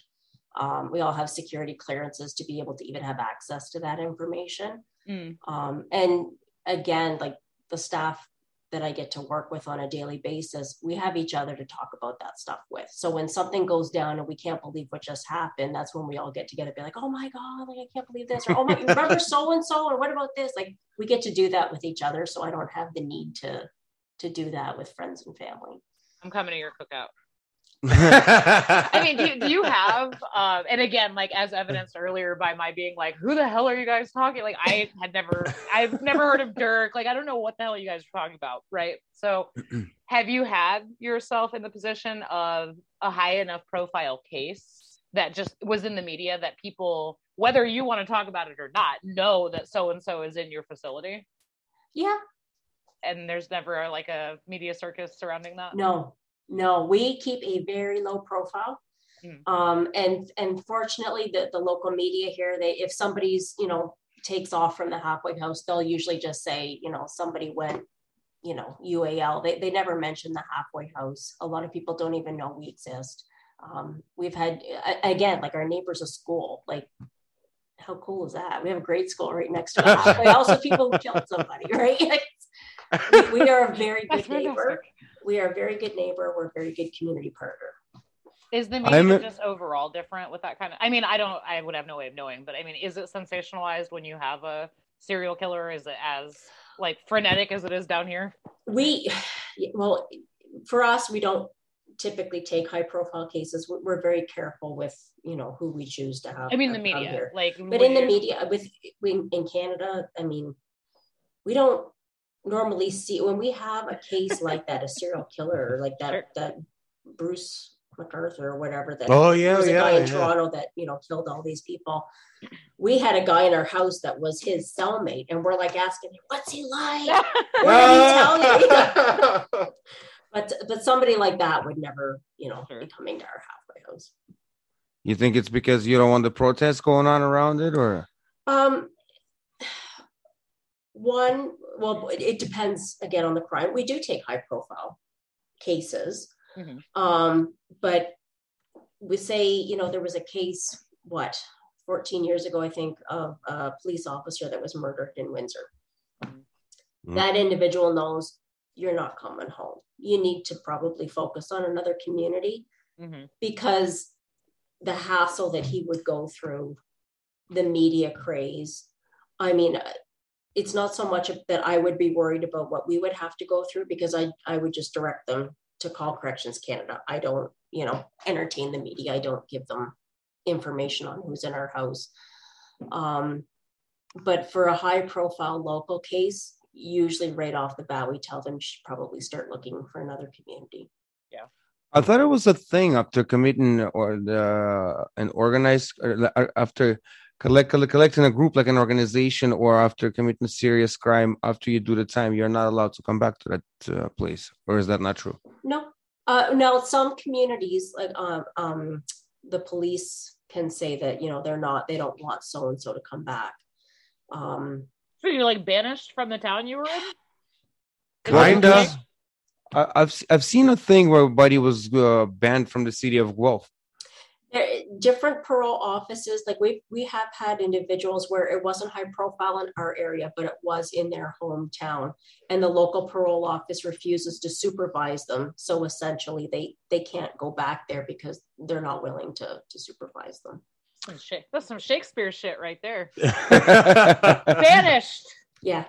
um, we all have security clearances to be able to even have access to that information
Mm.
um, and again like the staff that I get to work with on a daily basis, we have each other to talk about that stuff with. So when something goes down and we can't believe what just happened, that's when we all get together, be like, "Oh my god, like I can't believe this," or "Oh my, remember so and so," or "What about this?" Like we get to do that with each other, so I don't have the need to to do that with friends and family.
I'm coming to your cookout. I
I
mean, do, you- do you have, uh, and again, like as evidenced earlier by my being like, who the hell are you guys talking? Like, I had never, I've never heard of Dirk. Like, I don't know what the hell you guys are talking about. Right. So, have you had yourself in the position of a high enough profile case that just was in the media that people, whether you want to talk about it or not, know that so and so is in your facility?
Yeah,
And there's never like a media circus surrounding that?
no, no, we keep a very low profile.
Mm.
Um, and and fortunately, the the local media here, they if somebody's you know takes off from the halfway house, they'll usually just say you know somebody went you know UAL. They they never mention the halfway house. A lot of people don't even know we exist. Um, we've had again like our neighbor's a school. Like how cool is that? We have a grade school right next to us. of people who killed somebody, right? we, we are a very good neighbor. We are a very good neighbor. We're a very good community partner.
Is the media
I'm
just overall different with that kind of? I mean, I don't. I would have no way of knowing, but I mean, is it sensationalized when you have a serial killer? Is it as like frenetic as it is down here?
We, well, for us, we don't typically take high profile cases. We're, we're very careful with, you know, who we choose to have.
I mean, the media, like,
But in the media, with we, in Canada, I mean, we don't normally see when we have a case like that, a serial killer, like that,
Sure.
that Bruce McArthur or whatever that
oh yeah,
There was a
yeah,
guy in
yeah.
Toronto that you know killed all these people. We had a guy in our house that was his cellmate, and we're like asking him, "What's he like?" What did he tell you? but but somebody like that would never, you know,
Sure.
be coming to our halfway house.
You think it's because you don't want the protests going on around it, or
Um, one, well, it- it depends again on the crime. We do take high profile cases,
Mhm.
um, but we say, you know, there was a case, what, 14 years ago, I think, of a police officer that was murdered in Windsor.
Mm.
That individual knows you're not coming home. You need to probably focus on another community
Mhm.
because the hassle that he would go through, the media craze. I mean, uh, it's not so much that I would be worried about what we would have to go through because I, I would just direct them to call Corrections Canada. I don't, you know, entertain the media. I don't give them information on who's in our house. Um, but for a high profile local case, usually right off the bat, we tell them you should probably start looking for another community. Yeah.
I thought it was a thing after committing or the an organized or uh, after collect, collect collecting a group like an organization or after committing a serious crime after you do the time you're not allowed to come back to that uh, place or is that not true?
No, uh, now some communities like um, um, the police can say that you know they're not they don't want so and so to come back. Um,
So you're like banished from the town you were in?
Kinda.
I, I've s- I've seen a thing where a Buddy was uh, banned from the city of Guelph.
There, different parole offices like we we have had individuals where it wasn't high profile in our area, but it was in their hometown, and the local parole office refuses to supervise them. So essentially, they they can't go back there because they're not willing to to supervise them.
Some shit. That's some Shakespeare shit right there.
I
Banished.
Yeah,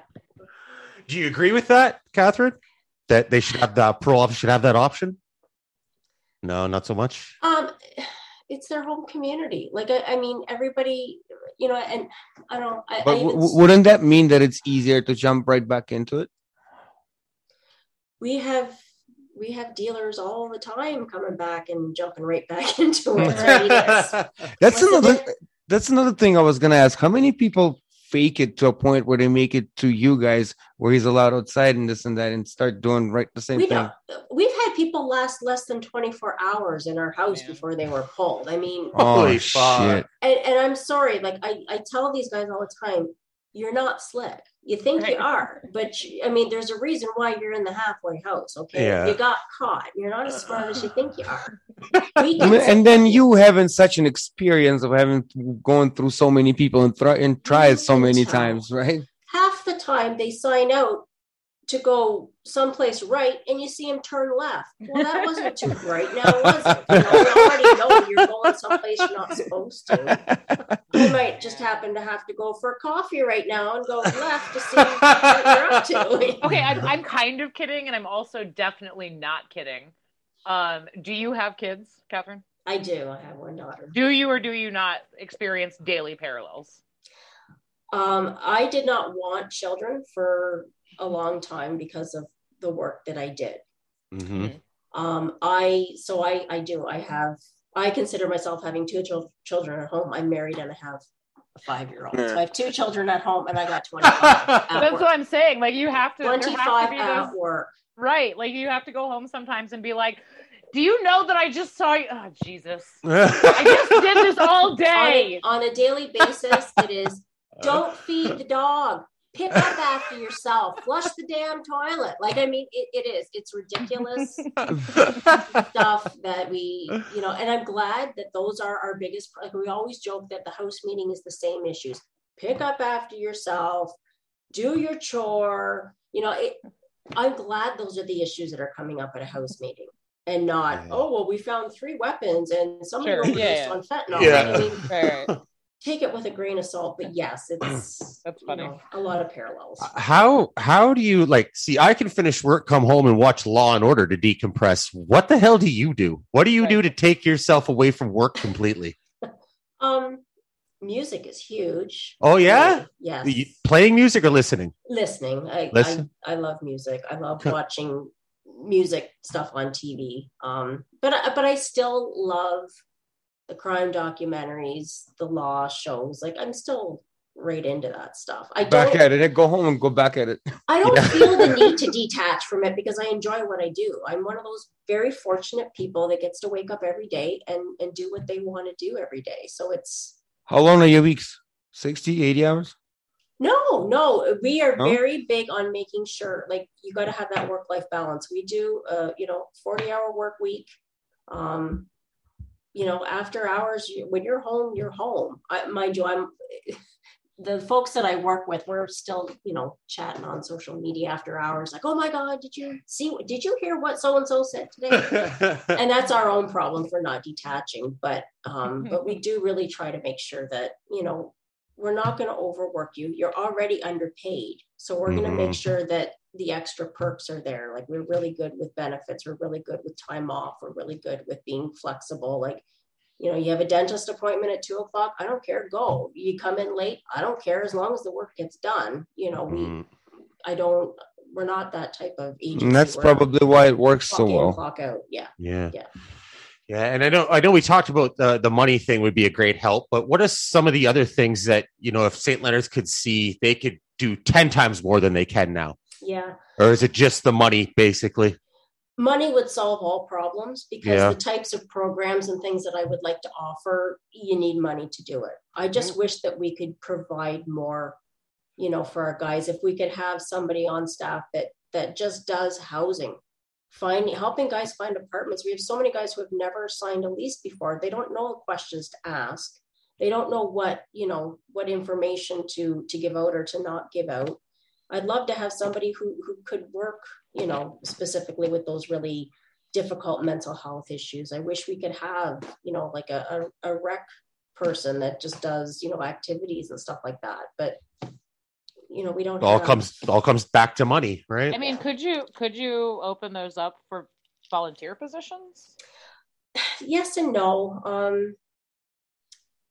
Do you agree with that, Catherine? That they should have the parole office should have that option? No, not so much.
um it's their home community like i, I mean everybody you know and i don't I,
but
I even,
w- wouldn't that mean that it's easier to jump right back into it?
we have we have dealers all the time coming back and jumping right back into it. Right?
That's
What's
another. That's another thing I was gonna ask. How many people fake it to a point where they make it to you guys, where he's allowed outside and this and that, and start doing right the same
we
thing?
don't, we've had people last less than 24 hours in our house
Yeah.
before they were pulled. I mean,
Oh
Holy fuck.
shit!
and, and I'm sorry, like I, I tell these guys all the time, you're not slick. You think you are, but you- I mean, there's a reason why you're in the halfway house. Okay,
Yeah.
you got caught. You're not as smart as you uh-huh. think you are. We
I
can
mean,
say-
and then you having such an experience of having going through so many people and, try and tried so many
can
times, right?
half the time they sign out to go someplace right and you see him turn left. Well, that wasn't too bright now, was it? You, know, you already know you're going someplace you're not supposed to. You might just happen to have to go for a coffee right now and go left to see what you're up to.
Okay, I'm, I'm kind of kidding, and I'm also definitely not kidding. Um, do you have kids, Catherine?
I do. I have one daughter.
Do you or do you not experience daily parallels?
Um, I did not want children for a long time because of the work that I did.
Mhm.
Um, I so I I do. I have. I consider myself having two chil- children at home. I'm married and I have a five year old. So I have two children at home and I got 25
That's
work.
what I'm saying. Like you have to. there has to
25
be
at
those-
work.
right. Like you have to go home sometimes and be like, "Do you know that I just saw you?" Oh Jesus! I
I
just did this all
On
day.
a, on a daily basis, it is don't feed the dog. Pick up after yourself. Flush the damn toilet. Like, I mean, it, it is. It's ridiculous stuff that we, you know, and I'm glad that those are our biggest, like, we always joke that the house meeting is the same issues. Pick up after yourself, do your chore. You know, it, I'm glad those are the issues that are coming up at a house meeting and not,
Yeah.
oh, well, we found three weapons and somebody
Sure,
overdosed
yeah, yeah.
on fentanyl.
Yeah.
I mean,
Right, right.
Take it with a grain of salt, but yes, it's
That's
you know, a lot of parallels.
how how do you like see i can finish work come home and watch law and order to decompress what the hell do you do what do you do to take yourself away from work completely
Um, music is huge.
Oh, yeah? yeah playing music or listening
Listening. I,
Listen.
I I love music. I love
Huh.
watching music stuff on TV. Um, but I, but I still love the crime documentaries, the law shows. Like I'm still right into that stuff. I
Back at it. Go home and go back at it.
I don't
Yeah.
feel the need to detach from it because I enjoy what I do. I'm one of those very fortunate people that gets to wake up every day and and do what they want to do every day. So it's
How long are your weeks? 60, 80 hours?
no, no, we are
No?
very big on making sure like you got to have that work life balance. We do uh, you know, 40 hour work week. Um you know, after hours, when you're home, you're home. I, mind you, I'm the folks that I work with. We're still, you know, chatting on social media after hours. Like, oh my God, did you see? Did you hear what so and so said today? and that's our own problem for not detaching. But um, but we do really try to make sure that you know we're not going to overwork you. You're already underpaid, so we're going to make sure that the extra perks are there. Like we're really good with benefits. We're really good with time off. We're really good with being flexible. Like you know, you have a dentist appointment at two o'clock. I don't care. Go. You come in late. I don't care as long as the work gets done. You know, we.
Mm.
I don't. We're not that type of agency.
And that's
We're
probably why it works so
in,
well.
Clock out. Yeah.
Yeah.
Yeah.
Yeah. And I know I know we talked about the the money thing would be a great help, but what are some of the other things that, you know, if St. Leonard's could see they could do 10 times more than they can now?
Yeah.
Or is it just the money basically?
money would solve all problems because
Yeah.
the types of programs and things that I would like to offer, you need money to do it. I just mm-hmm. wish that we could provide more, you know, for our guys. If we could have somebody on staff that that just does housing, finding helping guys find apartments. We have so many guys who have never signed a lease before. They don't know the questions to ask. They don't know what, you know, what information to to give out or to not give out. I'd love to have somebody who who could work, you know, specifically with those really difficult mental health issues. I wish we could have, you know, like a, a, a rec person that just does, you know, activities and stuff like that. But you know, we don't
It all
have-
comes all comes back to money, right?
I mean, could you could you open those up for volunteer positions?
yes and no. Um,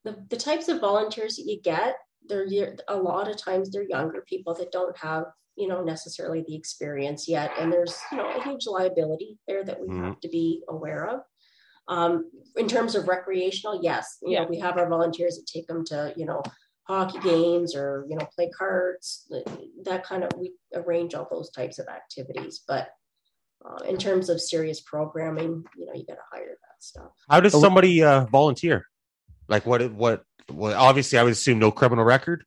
the the types of volunteers that you get, they're y- a lot of times they're younger people that don't have you know, necessarily the experience yet. And there's, you know, a huge liability there that we
Mhm.
have to be aware of. Um, in terms of recreational, yes, you know, we have our volunteers that take them to, you know, hockey games or, you know, play cards, that kind of, we arrange all those types of activities. But uh, in terms of serious programming, you know, you got to hire that stuff.
How does
Oh.
somebody uh, volunteer? Like what? What? Well, obviously, I would assume no criminal record.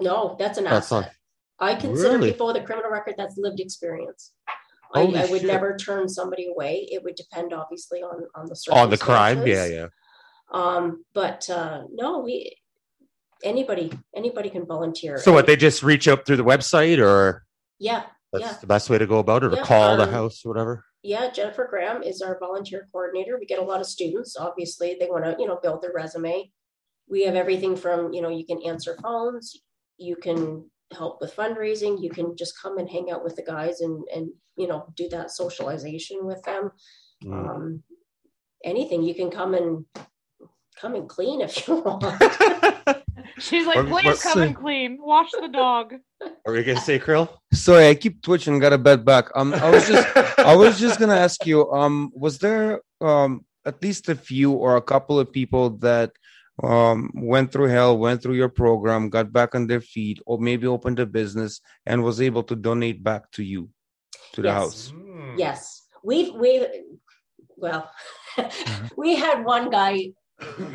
No, that's an
That's
asset.
not-
I consider
Really?
people with a criminal record that's lived experience. I, I would
shit.
never turn somebody away. It would depend, obviously, on on the
On the crime, yeah, yeah.
Um, but uh, no, we anybody anybody can volunteer.
So what? They just reach out through the website, or
yeah,
that's
Yeah.
the best way to go about it, or
Yeah,
call the
um,
house, or whatever.
yeah. Jennifer Graham is our volunteer coordinator. We get a lot of students. Obviously, they want to you know build their resume. We have everything from you know you can answer phones, you can help with fundraising, you can just come and hang out with the guys and and you know do that socialization with them.
Mm.
Um, anything you can come and come and clean if you want.
She's like,
What-
please
what's
come
the-
and clean. Wash the dog.
Are we gonna say krill?
Sorry, I keep twitching. Got a bed back. Um, I was just, I was just gonna ask you. Um, was there um at least a few or a couple of people that um went through hell, went through your program, got back on their feet, or maybe opened a business and was able to donate back to you, to the
Yes.
house?
Yes, we've we've well, we had one guy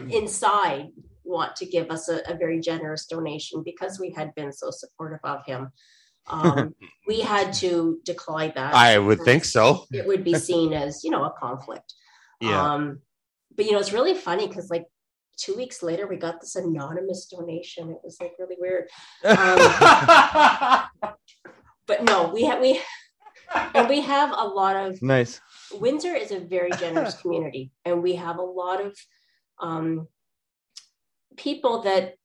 inside want to give us a, a very generous donation because we had been so supportive of him. Um, we had to decline that.
I would think so.
It would be seen as you know a conflict.
Yeah.
Um, but you know it's really funny because like two weeks later we got this anonymous donation. It was like really weird. Um, but no, we have we and we have a lot of
Nice.
Windsor is a very generous community, and we have a lot of um, people that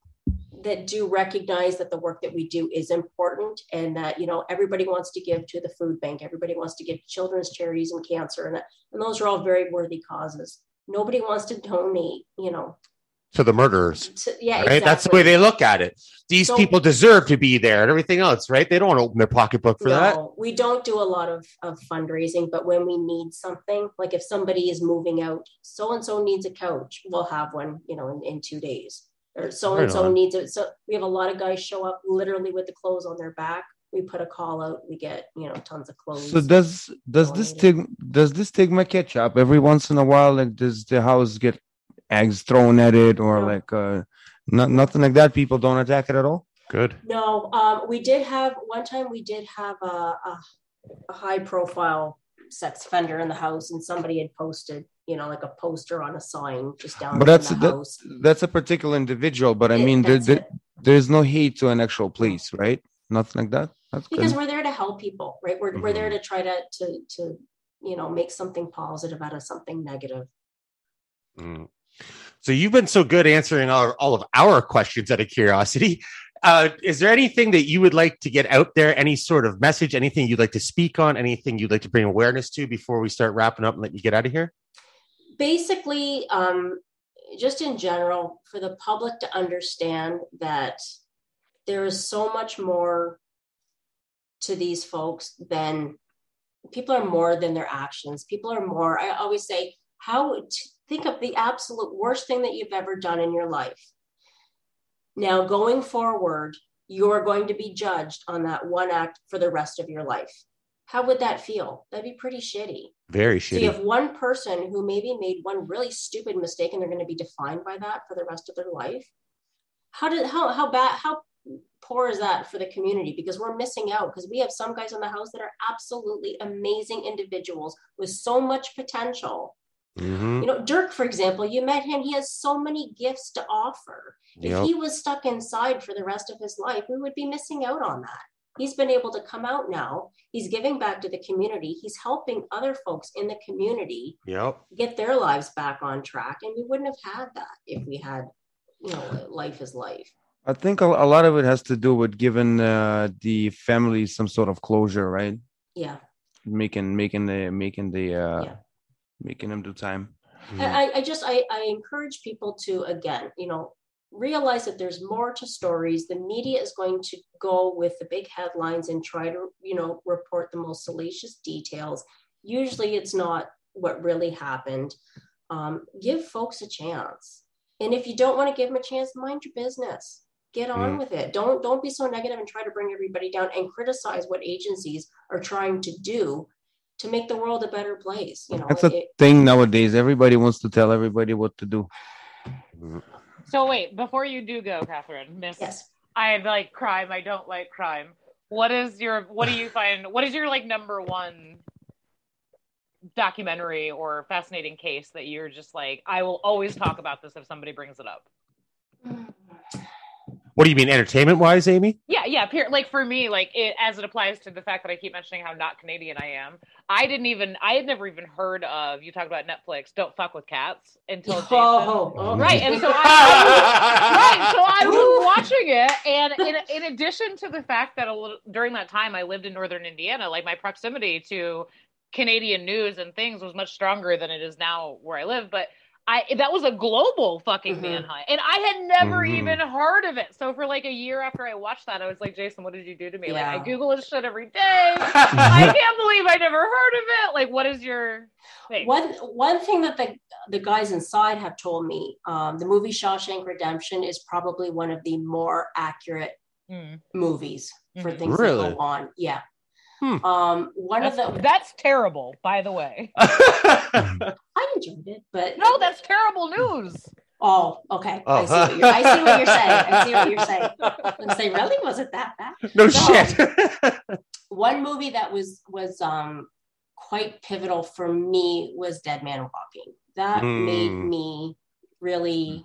that do recognize that the work that we do is important, and that you know everybody wants to give to the food bank, everybody wants to give children's charities and cancer, and, and those are all very worthy causes. Nobody wants to donate, you know.
To the murderers.
To, yeah,
Right? That's the way they look at it. These
So-
people deserve to be there and everything else, right? They don't want to open their pocketbook for that.
we don't do a lot of, of fundraising, but when we need something, like if somebody is moving out, so and so needs a couch, we'll have one, you know, in, in two days. Or so and so needs it. So we have a lot of guys show up literally with the clothes on their back. We put a call out, we get, you know, tons of clothes.
So does does this
donated.
stigma does this stigma catch up every once in a while? Like does the house get eggs thrown at it or
No.
like uh not, nothing like that? People don't attack it at all.
Good.
No, um, we did have one time we did have a, a, a high profile sex offender in the house, and somebody had posted, you know, like a poster on a sign just down
But
in
that's
the
that,
house.
that's a particular individual. But I
It-
mean, there, there, there's no hate to an actual place, right? Nothing like that. That's
because
good.
we're there to help people right we're, we're
Mm-hmm.
there to try to to to you know make something positive out of something negative
Mm. So you've been so good answering all, all of our questions out of curiosity. Uh, is there anything that you would like to get out there? Any sort of message? Anything you'd like to speak on? Anything you'd like to bring awareness to before we start wrapping up and let you get out of here?
basically um just in general for the public to understand that there is so much more to these folks than people are more than their actions people are more i always say how t- think of the absolute worst thing that you've ever done in your life now going forward you're going to be judged on that one act for the rest of your life how would that feel that'd be pretty shitty
Very shitty.
so you have one person who maybe made one really stupid mistake and they're going to be defined by that for the rest of their life. How did how how bad how poor is that for the community? Because we're missing out because we have some guys in the house that are absolutely amazing individuals with so much potential.
Mhm.
You know, Dirk, for example, you met him, he has so many gifts to offer. If
Yep.
he was stuck inside for the rest of his life, we would be missing out on that. He's been able to come out now. He's giving back to the community. He's helping other folks in the community
Yep.
get their lives back on track. And we wouldn't have had that if we had, you know, life is life.
I think a, a lot of it has to do with giving uh, the family some sort of closure, right?
Yeah.
Making making the making the uh,
Yeah.
Making them do time.
Mm.
I, I- I just I, I encourage people to again, you know, realize that there's more to stories. The media is going to go with the big headlines and try to, you know, report the most salacious details. Usually it's not what really happened. Um, give folks a chance. And if you don't want to give them a chance, mind your business. Get on
Mm.
with it. Don't don't be so negative and try to bring everybody down and criticize what agencies are trying to do to make the world a better place. You know,
That's a
it-
thing nowadays. Everybody wants to tell everybody what to do.
So wait, before you do go, Catherine, Miss,
yes.
I like crime. I don't like crime. What is your? What do you find? What is your like number one documentary or fascinating case that you're just like? I will always talk about this if somebody brings it up. Mm.
What do you mean, entertainment wise, Amy?
Yeah, yeah. Peer, like for me, like it as it applies to the fact that I keep mentioning how not Canadian I am. I didn't even. I had never even heard of. You talk about Netflix. Don't fuck with cats until oh. Jason.
Oh, oh,
Right, and so I, right, so I was watching it, and in, in addition to the fact that a little, during that time I lived in northern Indiana, like my proximity to Canadian news and things was much stronger than it is now where I live. But I that was a global fucking
Mhm.
manhunt, and I had never
Mhm.
even heard of it. So for like a year after I watched that, I was like, Jason, what did you do to me? Like I Google this shit every day. I can't believe I never heard of it. Like, what is your thing?
One one thing that the the guys inside have told me, um, the movie Shawshank Redemption is probably one of the more accurate
Mm.
movies for
Mhm.
things
Really?
that go on. Yeah.
Hmm.
Um, one
That's,
of the
that's terrible, by the way.
I enjoyed it, but
No, that's terrible news.
oh, okay.
Oh.
I see what you're. I see what you're saying. I see what you're saying. I'm saying, really, was it that bad?
no
No.
shit.
One movie that was was um quite pivotal for me was Dead Man Walking. That made
Mm.
me really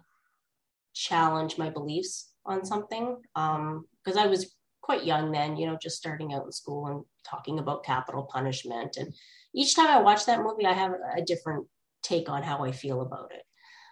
challenge my beliefs on something. Um, because I was quite young then, you know, just starting out in school and talking about capital punishment. And each time I watch that movie, I have a different take on how I feel about it.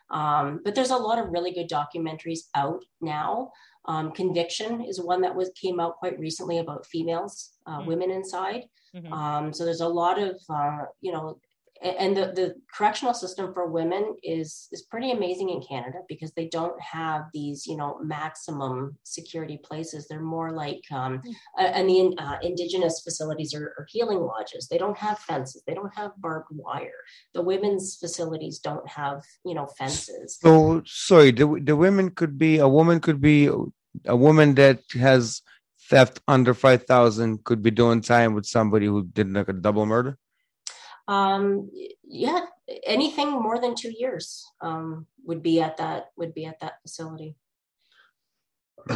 Um, but there's a lot of really good documentaries out now. Um, Conviction is one that was came out quite recently about females, uh,
Mm.
women inside.
Mhm.
Um, so there's a lot of, uh, you know, and the, the correctional system for women is is pretty amazing in Canada because they don't have these, you know, maximum security places. They're more like, um, uh, and the uh, indigenous facilities are, are healing lodges. They don't have fences. They don't have barbed wire. The women's facilities don't have, you know, fences.
So sorry, the the women could be a woman could be a woman that has theft under five thousand could be doing time with somebody who did like a double murder.
Um, yeah, anything more than two years um, would be at that would be at that facility.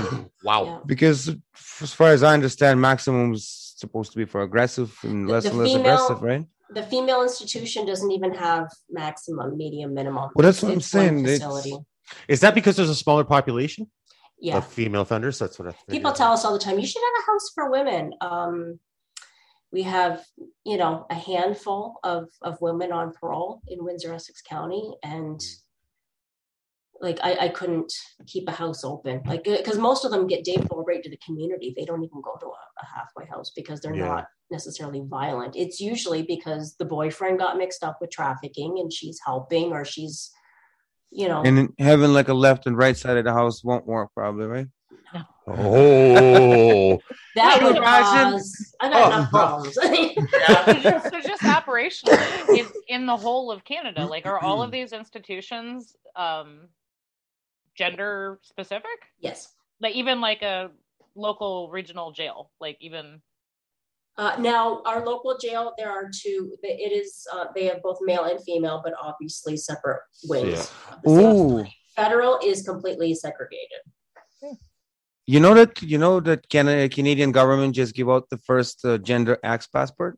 wow.
Yeah.
Because as far as I understand, maximum is supposed to be for aggressive and less
the
and less
female-
aggressive, right?
The female institution doesn't even have maximum, medium, minimum.
Well, that's what I'm saying.
Facility.
Is that because there's a smaller population
Yeah.
of female offenders? That's what I figured.
People tell us all the time, you should have a house for women. Um, we have, you know, a handful of, of women on parole in Windsor, Essex County. And like, I, I couldn't keep a house open. Like, uh, because most of them get day full right to the community. They don't even go to a, a halfway house because they're
Yeah.
not necessarily violent. It's usually because the boyfriend got mixed up with trafficking and she's helping or she's, you know,
And having like a left and right side of the house won't work, probably, right?
Oh,
that
Can
would
you imagine?
cause, I got
Oh.
enough problems.
so just, so just operationally in, in the whole of Canada, like are all of these institutions um, gender specific?
yes.
Like even like a local regional jail, like even
Uh, now, our local jail, there are two. It is uh, they have both male and female, but obviously separate wings. of the same
Ooh.
Federal is completely segregated.
You know that you know that Canada Canadian government just give out the first uh, gender X passport.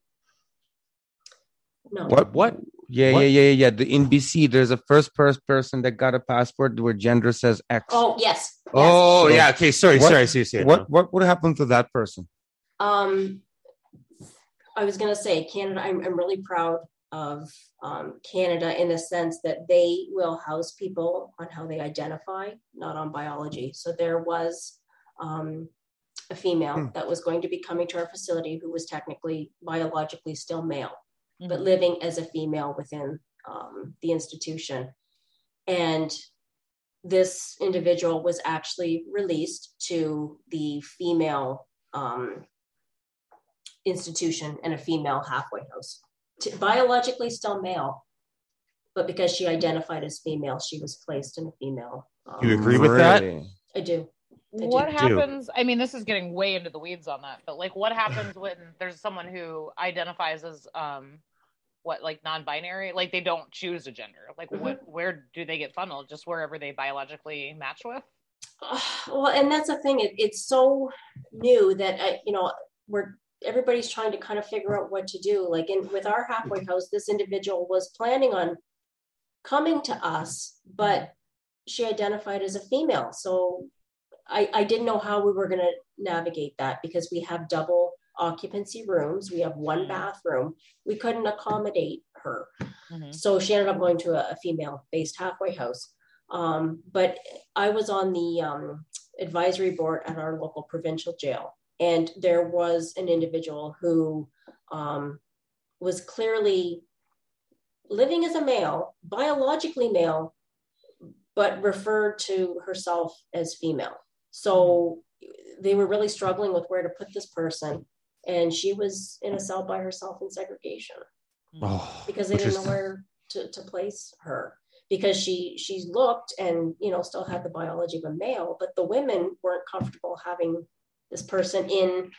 No.
What?
What?
Yeah,
What?
yeah, yeah, yeah, yeah. The in BC, there's a first first person that got a passport where gender says X.
Oh yes. yes.
Oh
So-
yeah. Okay. Sorry.
What-
sorry. I see. see
what
now.
what would happen to that person?
Um, I was gonna say Canada. I'm, I'm really proud of um, Canada in the sense that they will house people on how they identify, not on biology. So there was um, a female
Hmm.
that was going to be coming to our facility who was technically biologically still male, but
Mhm.
living as a female within um, the institution, and this individual was actually released to the female um, institution and a female halfway house. To, biologically still male, but because she identified as female, she was placed in a female. Um,
You agree with that?
I do.
What happens? I mean, this is getting way into the weeds on that, but like, what happens when there's someone who identifies as um, what like non-binary, like they don't choose a gender? Like,
Mm-hmm.
what? Where do they get funneled? Just wherever they biologically match with?
Uh, well, and that's the thing. It, it's so new that I, you know, we're everybody's trying to kind of figure out what to do. Like in with our halfway house, this individual was planning on coming to us, but she identified as a female. So I, I didn't know how we were going to navigate that because we have double occupancy rooms. We have one bathroom. We couldn't accommodate her.
Mhm.
So she ended up going to a, a female based halfway house. Um, but I was on the um, advisory board at our local provincial jail, and there was an individual who um, was clearly living as a male, biologically male, but referred to herself as female. So they were really struggling with where to put this person. And she was in a cell by herself in segregation hmm.
Oh,
because they didn't know where to, to place her because she she looked and you know still had the biology of a male but the women weren't comfortable having this person in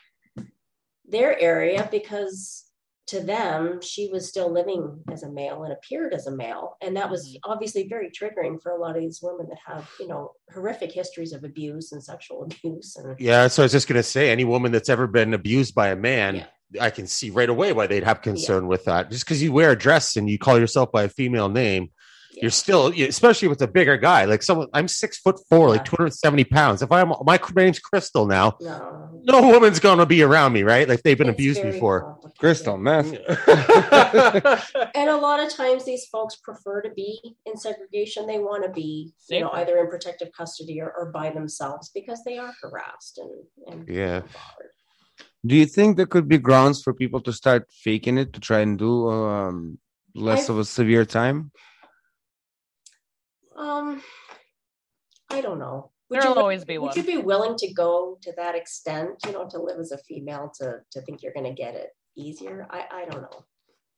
their area because to them she was still living as a male and appeared as a male and that was
Mhm.
obviously very triggering for a lot of these women that have you know horrific histories of abuse and sexual abuse and
Yeah, so I was just gonna say, any woman that's ever been abused by a man,
Yeah.
I can see right away why they'd have concern with that. Just because you wear a dress and you call yourself by a female name,
Yeah.
you're still, especially with a bigger guy. Like someone, I'm six foot four, like 270 pounds. If I'm, my name's Crystal now,
no
no woman's gonna be around me, right? Like they've been
it's
abused before.
Crystal meth.
and a lot of times these folks prefer to be in segregation they want to be you know either in protective custody or, or by themselves because they are harassed and, and
Yeah.
bothered.
Do you think there could be grounds for people to start faking it to try and do um, less
I-
of a severe time?
Um i don't know. Would
There'll
you,
always be
would
one.
you be willing to go to that extent you know to live as a female to to think you're going to get it easier? I i don't know.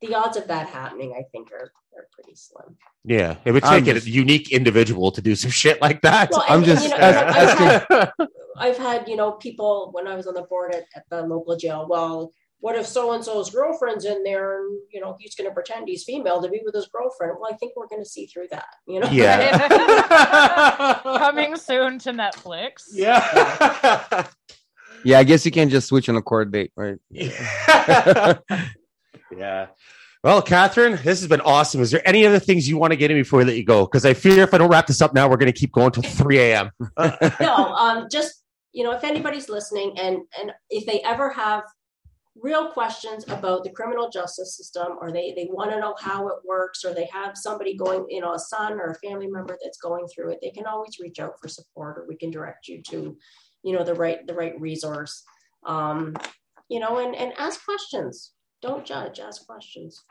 The odds of that happening i think are are pretty slim.
Yeah, it would take
just-
a unique individual to do some shit like that.
well,
I'm
and-
just
you know,
as-
I've, had, I've had you know people when i was on the board at, at the local jail well what if so and so's girlfriend's in there and you know he's going to pretend he's female to be with his girlfriend well i think we're going to see through that you know
yeah.
Coming soon to Netflix.
yeah.
Yeah, I guess you can't just switch on a court date, right?
yeah. yeah. Well, Catherine, this has been awesome. Is there any other things you want to get in before we let you go? Because I fear if I don't wrap this up now, we're going to keep going till 3 a.m.
no um just you know if anybody's listening and and if they ever have real questions about the criminal justice system or they they want to know how it works or they have somebody going you know a son or a family member that's going through it they can always reach out for support or we can direct you to you know the right the right resource um you know and and ask questions don't judge ask questions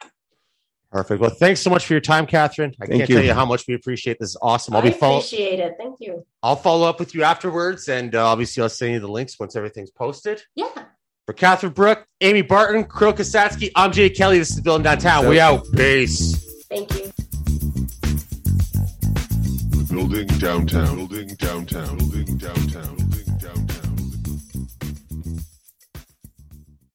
Perfect. Well, thanks so much for your time, Catherine. I
Thank
can't
you.
tell you how much we appreciate this. Is awesome. I'll be follow.
appreciate it thank you
I'll follow up with you afterwards, and uh, obviously I'll send you the links once everything's posted.
yeah
For Catherine Brooke, Amy Barton, Kirill Kasatskiy, I'm Jay Kelly. This is Building Downtown. We out. Peace.
thank you
Building. Building downtown. Building downtown. Building downtown.